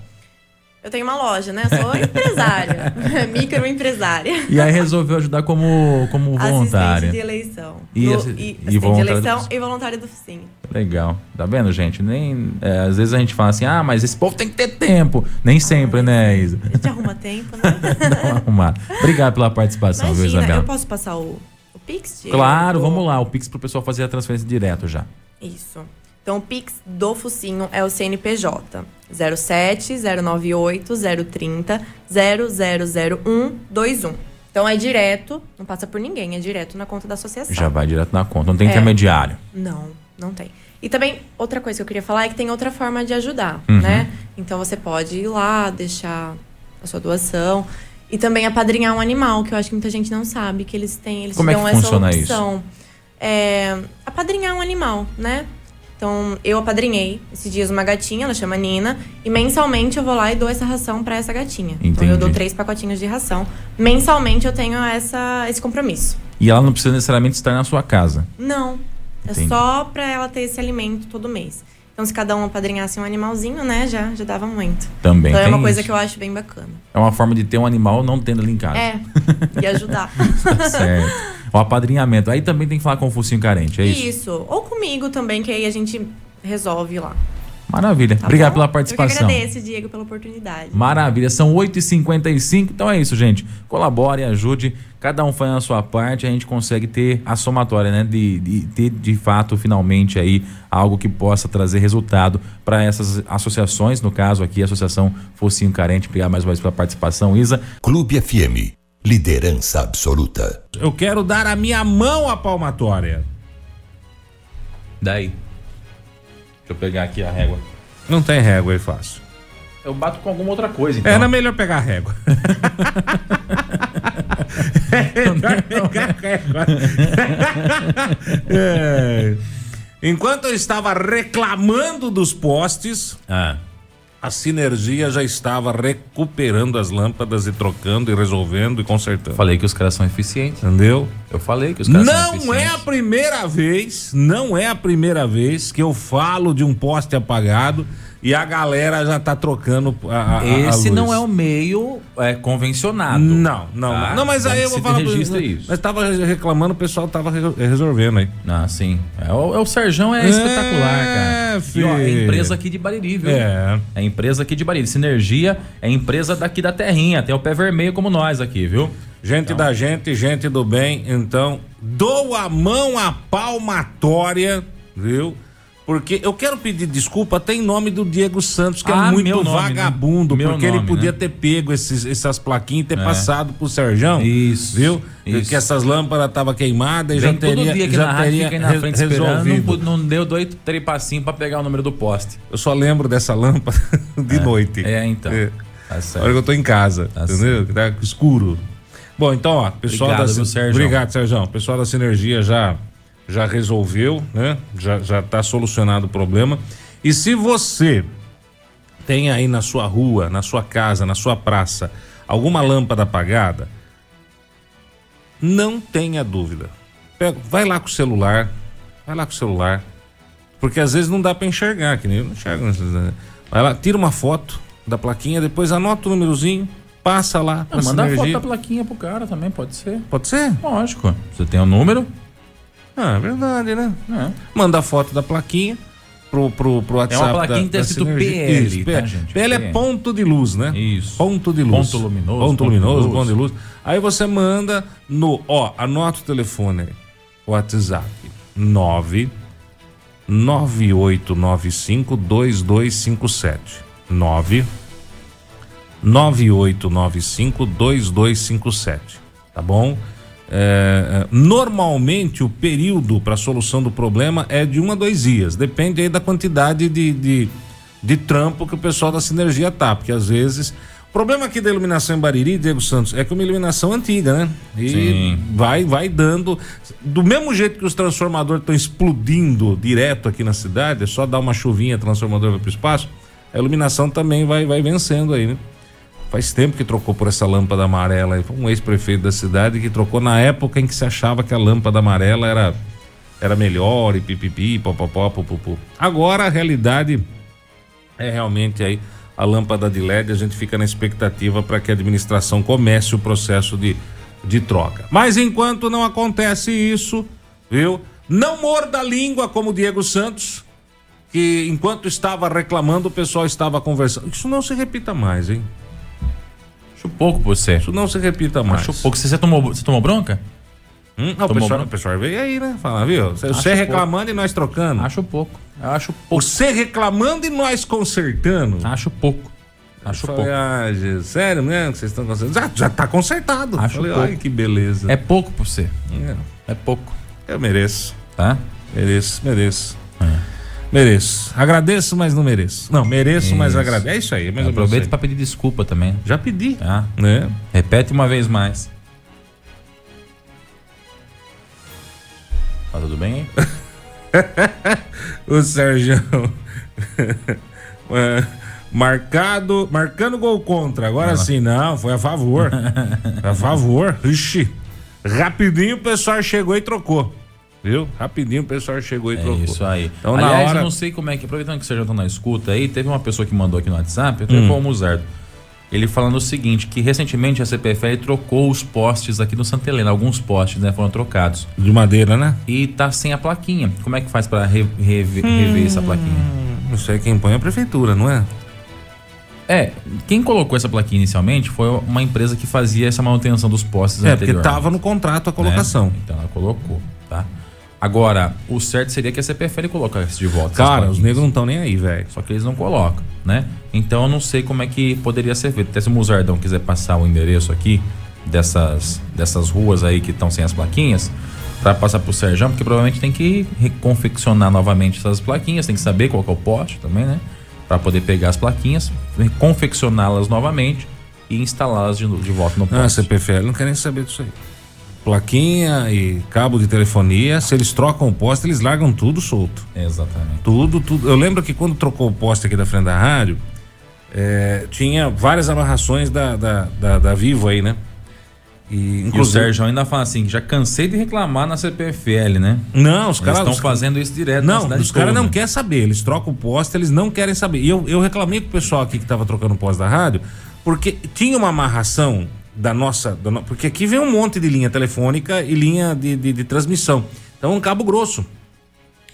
Eu tenho uma loja, né? Sou empresária, microempresária. E aí resolveu ajudar como, como voluntária. Assistente de eleição. E, do, e, e de eleição e voluntária do focinho. Legal. Tá vendo, gente? Nem, é, às vezes a gente fala assim, ah, mas esse povo tem que ter tempo. Nem sempre, né, Isa? A gente arruma tempo, né? Dá arrumar. Obrigado pela participação, Imagina, viu, Isabela? eu posso passar o, o Pix? Claro, vamos lá. O Pix pro pessoal fazer a transferência direto já. Isso. Então, o Pix do Focinho é o CNPJ 07 098 030 000121. Então é direto, não passa por ninguém, é direto na conta da associação. Já vai direto na conta, não tem é, intermediário. Não, não tem. E também, outra coisa que eu queria falar é que tem outra forma de ajudar, uhum. né? Então você pode ir lá, deixar a sua doação. E também apadrinhar um animal, que eu acho que muita gente não sabe, que eles têm, eles Como dão é que essa funciona opção. Isso? É, apadrinhar um animal, né? Então, eu apadrinhei esses dias uma gatinha, ela chama Nina, e mensalmente eu vou lá e dou essa ração para essa gatinha. Entendi. Então, eu dou três pacotinhos de ração. Mensalmente eu tenho essa, esse compromisso. E ela não precisa necessariamente estar na sua casa? Não. É Entendi. É só para ela ter esse alimento todo mês. Então, se cada um apadrinhasse um animalzinho, né, já, já dava muito. Também Então, é uma coisa isso. que eu acho bem bacana. É uma forma de ter um animal não tendo ali em casa. É, e ajudar. tá certo. O apadrinhamento. Aí também tem que falar com o focinho carente, é isso? Isso. Ou comigo também, que aí a gente resolve lá. Maravilha. Tá Obrigado bom? pela participação. Eu que agradeço, Diego, pela oportunidade. Maravilha. São 8h55. Então é isso, gente. Colabore, ajude. Cada um faz a sua parte. A gente consegue ter a somatória, né? De, de ter, de fato, finalmente aí algo que possa trazer resultado para essas associações. No caso aqui, a Associação Focinho Carente. Obrigado mais uma vez pela participação, Isa. Clube FM. Liderança absoluta. Eu quero dar a minha mão à palmatória. Daí. Deixa eu pegar aqui a régua. Não tem régua aí fácil. Eu bato com alguma outra coisa, então. É, é melhor pegar a régua. é melhor pegar a régua. é. Enquanto eu estava reclamando dos postes, ah. A sinergia já estava recuperando as lâmpadas e trocando e resolvendo e consertando. Falei que os caras são eficientes. Entendeu? Eu falei que os caras são Não eficientes. é a primeira vez, não é a primeira vez que eu falo de um poste apagado e a galera já tá trocando a, a- a Esse luz. não é o meio é, convencionado. Não, não. Tá? Não, mas aí eu vou falar. registra isso. Mas tava reclamando, o pessoal tava re- resolvendo aí. Ah, sim. É, o, é o Serjão é, espetacular, cara. E, ó, é filho. empresa aqui de Bariri, viu? É. É empresa aqui de Bariri. Sinergia é empresa daqui da terrinha. Tem o pé vermelho como nós aqui, viu? Gente da gente, gente do bem, então, dou a mão à palmatória, viu? Porque eu quero pedir desculpa até em nome do Diego Santos, que Ah, é muito nome, né? vagabundo, Meu porque ele nome, podia né? ter pego esses, essas plaquinhas e ter É. passado pro Serjão. Isso, Viu? isso. Que essas lâmpadas estavam queimadas e já teria, já teria re- frente. Não, resolvido. pu- não deu dois trepassinhos pra pegar o número do poste. Eu só lembro dessa lâmpada de noite. É, então. É. Tá certo. hora que eu tô em casa, Tá entendeu? Que tá escuro. Bom, então, ó, pessoal Obrigado, da Sérgio? Obrigado, Sérgio. Pessoal da Sinergia já já resolveu, né? Já já tá solucionado o problema. E se você tem aí na sua rua, na sua casa, na sua praça, alguma lâmpada apagada, não tenha dúvida. Pega- vai lá com o celular, vai lá com o celular, porque às vezes não dá para enxergar, que nem eu não enxergo. né? Vai lá, tira uma foto da plaquinha, depois anota o númerozinho, passa lá. Pra manda a foto da plaquinha pro cara também, pode ser. Pode ser? Lógico. Você tem o número? Ah, é verdade, né? É. Manda a foto da plaquinha pro, pro, pro WhatsApp. plaquinha da- que tá da escrito. PL, Isso, tá, PL. gente? PL é ponto de luz, né? Isso. Ponto de luz. Ponto luminoso, Ponto ponto luminoso, ponto de luz. Aí você manda no. Ó, anota o telefone. WhatsApp. 9 9895 2257. 9 9895 2257. Tá bom? É, é, normalmente o período para solução do problema é de um a dois dias. Depende aí da quantidade de, de, de trampo que o pessoal da sinergia tá. Porque às vezes. O problema aqui da iluminação em Bariri, Diego Santos, é que é uma iluminação antiga, né? E Sim. vai vai dando. Do mesmo jeito que os transformadores estão explodindo direto aqui na cidade, é só dar uma chuvinha, o transformador vai pro espaço, a iluminação também vai, vai vencendo aí, né? Faz tempo que trocou por essa lâmpada amarela. Foi um ex-prefeito da cidade que trocou na época em que se achava que a lâmpada amarela era, era melhor e pipipi, popopó, pupupu. Agora a realidade é realmente aí a lâmpada de LED. A gente fica na expectativa para que a administração comece o processo de, de troca. Mas enquanto não acontece isso, viu? Não morda a língua como o Diego Santos, que enquanto estava reclamando, o pessoal estava conversando. Isso não se repita mais, hein? Acho pouco pra você. Isso não se repita mais. Acho pouco. Você, você tomou, você tomou bronca? Hum? Não, o, pessoal, o pessoal veio aí, né? Falar, viu? Você, reclamando e nós trocando. Acho pouco. Eu acho pouco. Você reclamando e nós consertando. Acho pouco. Acho Falei, pouco. ah, sério mesmo que vocês estão consertando? Já, já tá consertado. Acho Falei, pouco. ai, que beleza. É pouco pra você. É. É pouco. Eu mereço. Tá? Mereço, mereço. Mereço. Agradeço, mas não mereço. Não, mereço, mas Isso. agradeço. É isso aí, menos Aproveita pra pedir desculpa também. Já pedi. Tá? Né? Repete uma vez mais. Tá tudo bem? O Sérgio. É, Marcado, marcando gol contra. Agora sim, não, foi a favor. a favor. Ixi. Rapidinho o pessoal chegou e trocou. Viu? Rapidinho o pessoal chegou e É trocou. isso aí. Então, Aliás, na hora. eu não sei como é que, aproveitando que vocês já estão na escuta aí, teve uma pessoa que mandou aqui no WhatsApp, até foi o Muzardo. Ele falando o seguinte, que recentemente a CPFL trocou os postes aqui no Santa Helena, alguns postes, né, foram trocados. De madeira, né? E tá sem a plaquinha. Como é que faz pra re- reve- rever essa plaquinha? Não sei quem põe é a prefeitura, não é? É, quem colocou essa plaquinha inicialmente foi uma empresa que fazia essa manutenção dos postes É, porque tava no contrato a né? colocação. Então ela colocou, tá? Agora, o certo seria que a CPFL colocasse de volta. Cara, os negros não estão nem aí, velho. Só que eles não colocam, né? Então eu não sei como é que poderia ser feito. Até se o Muzardão quiser passar o endereço aqui dessas, dessas ruas aí que estão sem as plaquinhas, para passar pro Serjão, porque provavelmente tem que reconfeccionar novamente essas plaquinhas, tem que saber qual que é o poste também, né? Para poder pegar as plaquinhas, confeccioná-las novamente e instalá-las de, de volta no Ah, a poste. CPFL não quer nem saber disso aí. Plaquinha e cabo de telefonia, se eles trocam o poste, eles largam tudo solto. Exatamente. Tudo, tudo. Eu lembro que quando trocou o poste aqui da frente da rádio, é, tinha várias amarrações da, da, da, da Vivo aí, né? E, e o Sérgio ainda fala assim, já cansei de reclamar na CPFL, né? Não, os caras estão fazendo isso direto. Não, os caras não querem saber. Eles trocam o poste, eles não querem saber. E eu, eu reclamei com o pessoal aqui que estava trocando o poste da rádio, porque tinha uma amarração da nossa, da no... porque aqui vem um monte de linha telefônica e linha de, de, de transmissão. Então um cabo grosso.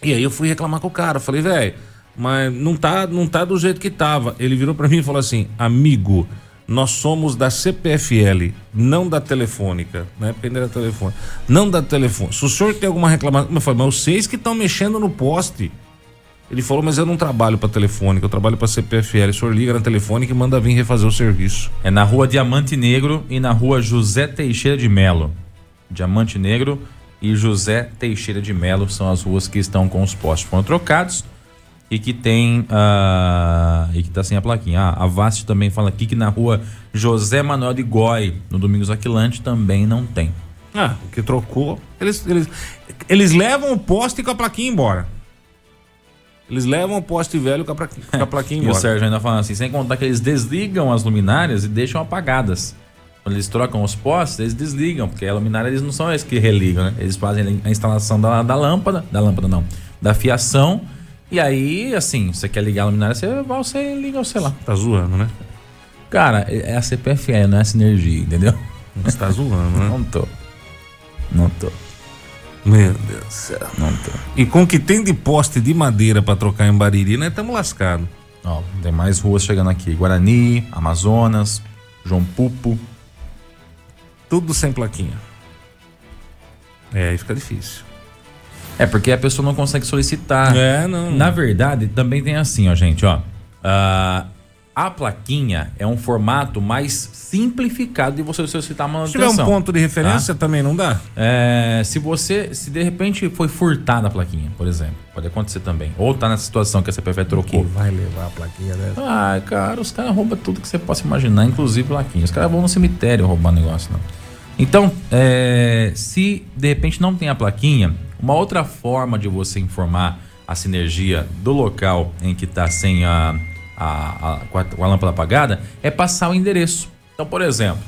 E aí eu fui reclamar com o cara, falei, velho, mas não tá, não tá do jeito que tava. Ele virou para mim e falou assim: "Amigo, nós somos da CPFL, não da Telefônica, na época ainda era telefone, não da telefone. Se o senhor tem alguma reclamação, eu falei, mas vocês que estão mexendo no poste. Ele falou, mas eu não trabalho para Telefônica, eu trabalho para CPFL. O senhor liga na Telefônica e manda vir refazer o serviço. É na rua Diamante Negro e na rua José Teixeira de Melo. Diamante Negro e José Teixeira de Melo são as ruas que estão com os postes. Foram trocados e que tem uh, e que tá sem a plaquinha. Ah, a Vast também fala aqui que na rua José Manuel de Goi, no Domingos Aquilante, também não tem. Ah, o que trocou. Eles, eles, eles levam o poste com a plaquinha embora. Eles levam o poste velho com a, plaquinha, com a plaquinha embora. e o Sérgio ainda fala assim, sem contar que eles desligam as luminárias e deixam apagadas. Quando eles trocam os postes, eles desligam, porque a luminária eles não são eles que religam, né? Eles fazem a instalação da, da lâmpada, da lâmpada não, da fiação e aí, assim, você quer ligar a luminária, você você liga, sei lá. Tá zoando, né? Cara, é a CPFL, não é essa energia, entendeu? Você tá zoando, né? Não tô. Não tô. Meu Deus do céu. Não tô. E com o que tem de poste de madeira para trocar em Bariri, nós estamos lascados. Ó, tem mais ruas chegando aqui. Guarani, Amazonas, João Pupo. Tudo sem plaquinha. É, aí fica difícil. É, porque a pessoa não consegue solicitar. É, não. Na verdade, também tem assim, ó, gente, ó. Uh, a plaquinha é um formato mais simplificado de você solicitar manutenção. Se tiver um ponto de referência, tá? também não dá? É, se você, se de repente foi furtada a plaquinha, por exemplo, pode acontecer também. Ou tá nessa situação que a CPF trocou. Que vai levar a plaquinha dessa? Ah, cara, os caras roubam tudo que você possa imaginar, inclusive plaquinha. Os caras vão no cemitério roubar negócio, não. Então, é, se de repente não tem a plaquinha, uma outra forma de você informar a sinergia do local em que está sem a, a, a, a, a lâmpada apagada é passar o endereço. Então, por exemplo,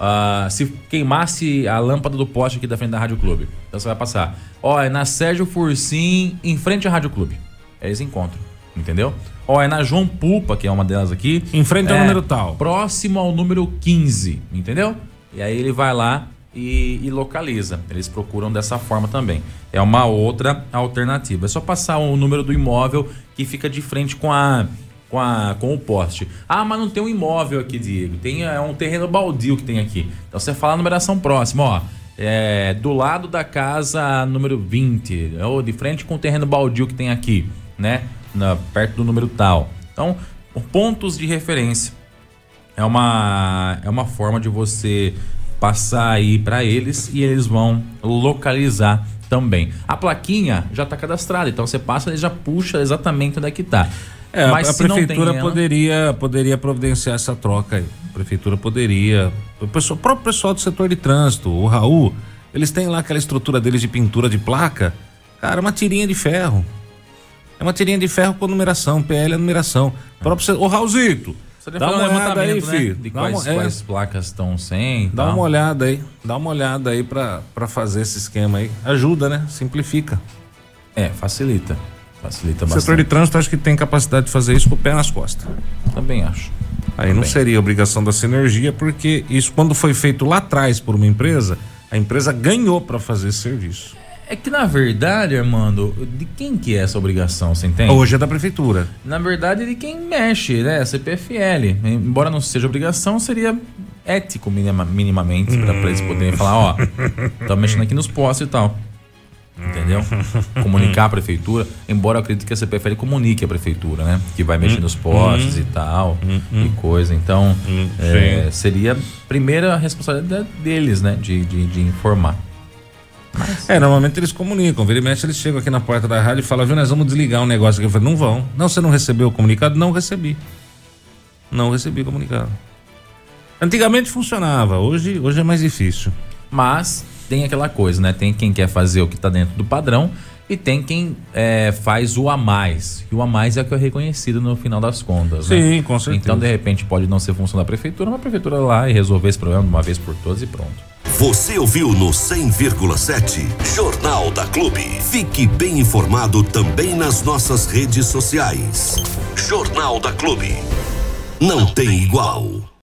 uh, se queimasse a lâmpada do poste aqui da frente da Rádio Clube, então você vai passar, ó, é na Sérgio Fursim, em frente à Rádio Clube. Eles encontram, entendeu? Ó, é na João Pupa, que é uma delas aqui. Em frente ao é, número tal. Próximo ao número 15, entendeu? E aí ele vai lá e, e, localiza. Eles procuram dessa forma também. É uma outra alternativa. É só passar o número do imóvel que fica de frente com a com, a, com o poste. Ah, mas não tem um imóvel aqui, Diego. Tem é um terreno baldio que tem aqui. Então você fala a numeração próxima, ó. É, do lado da casa número 20, ou de frente com o terreno baldio que tem aqui, né? Na, perto do número tal. Então, pontos de referência. É uma, é uma forma de você passar aí para eles e eles vão localizar também. A plaquinha já está cadastrada, então você passa e já puxa exatamente onde é que tá. É, Mas a, a prefeitura tem, poderia, poderia providenciar essa troca aí. A prefeitura poderia. O, pessoal, o próprio pessoal do setor de trânsito, o Raul, eles têm lá aquela estrutura deles de pintura de placa. Cara, uma tirinha de ferro. É uma tirinha de ferro com numeração, PL é numeração. O próprio, ô Raulzito, dá uma olhada aí, né? filho. De quais, uma, é. quais placas estão sem. Dá tal. uma olhada aí. Dá uma olhada aí pra, pra fazer esse esquema aí. Ajuda, né? Simplifica. É, facilita. Facilita o bastante. O setor de trânsito acho que tem capacidade de fazer isso com o pé nas costas. Também acho. Aí Também. não seria obrigação da sinergia, porque isso, quando foi feito lá atrás por uma empresa, a empresa ganhou para fazer esse serviço. É que na verdade, Armando, de quem que é essa obrigação, você entende? Hoje é da prefeitura. Na verdade, de quem mexe, né? CPFL. Embora não seja obrigação, seria ético minima, minimamente para eles poderem falar, ó, tá mexendo aqui nos postos e tal. Entendeu? Comunicar a prefeitura, embora eu acredite que a CPFL comunique a prefeitura, né? Que vai mexer nos postes e tal, e coisa. Então, é, seria a primeira responsabilidade deles, né? De, de, de informar. Mas... É, normalmente eles comunicam. Vira e mexe, eles chegam aqui na porta da rádio e falam, viu, nós vamos desligar um negócio aqui. Eu falei, não vão. Não, você não recebeu o comunicado? Não recebi. Não recebi o comunicado. Antigamente funcionava, hoje, hoje é mais difícil. Mas tem aquela coisa, né? Tem quem quer fazer o que está dentro do padrão e tem quem é, faz o a mais. E o a mais é o que é reconhecido no final das contas. né? Sim, com certeza. Então, de repente, pode não ser função da prefeitura, mas a prefeitura lá e resolver esse problema de uma vez por todas e pronto. Você ouviu no 100,7 Jornal da Clube. Fique bem informado também nas nossas redes sociais. Jornal da Clube. Não tem igual.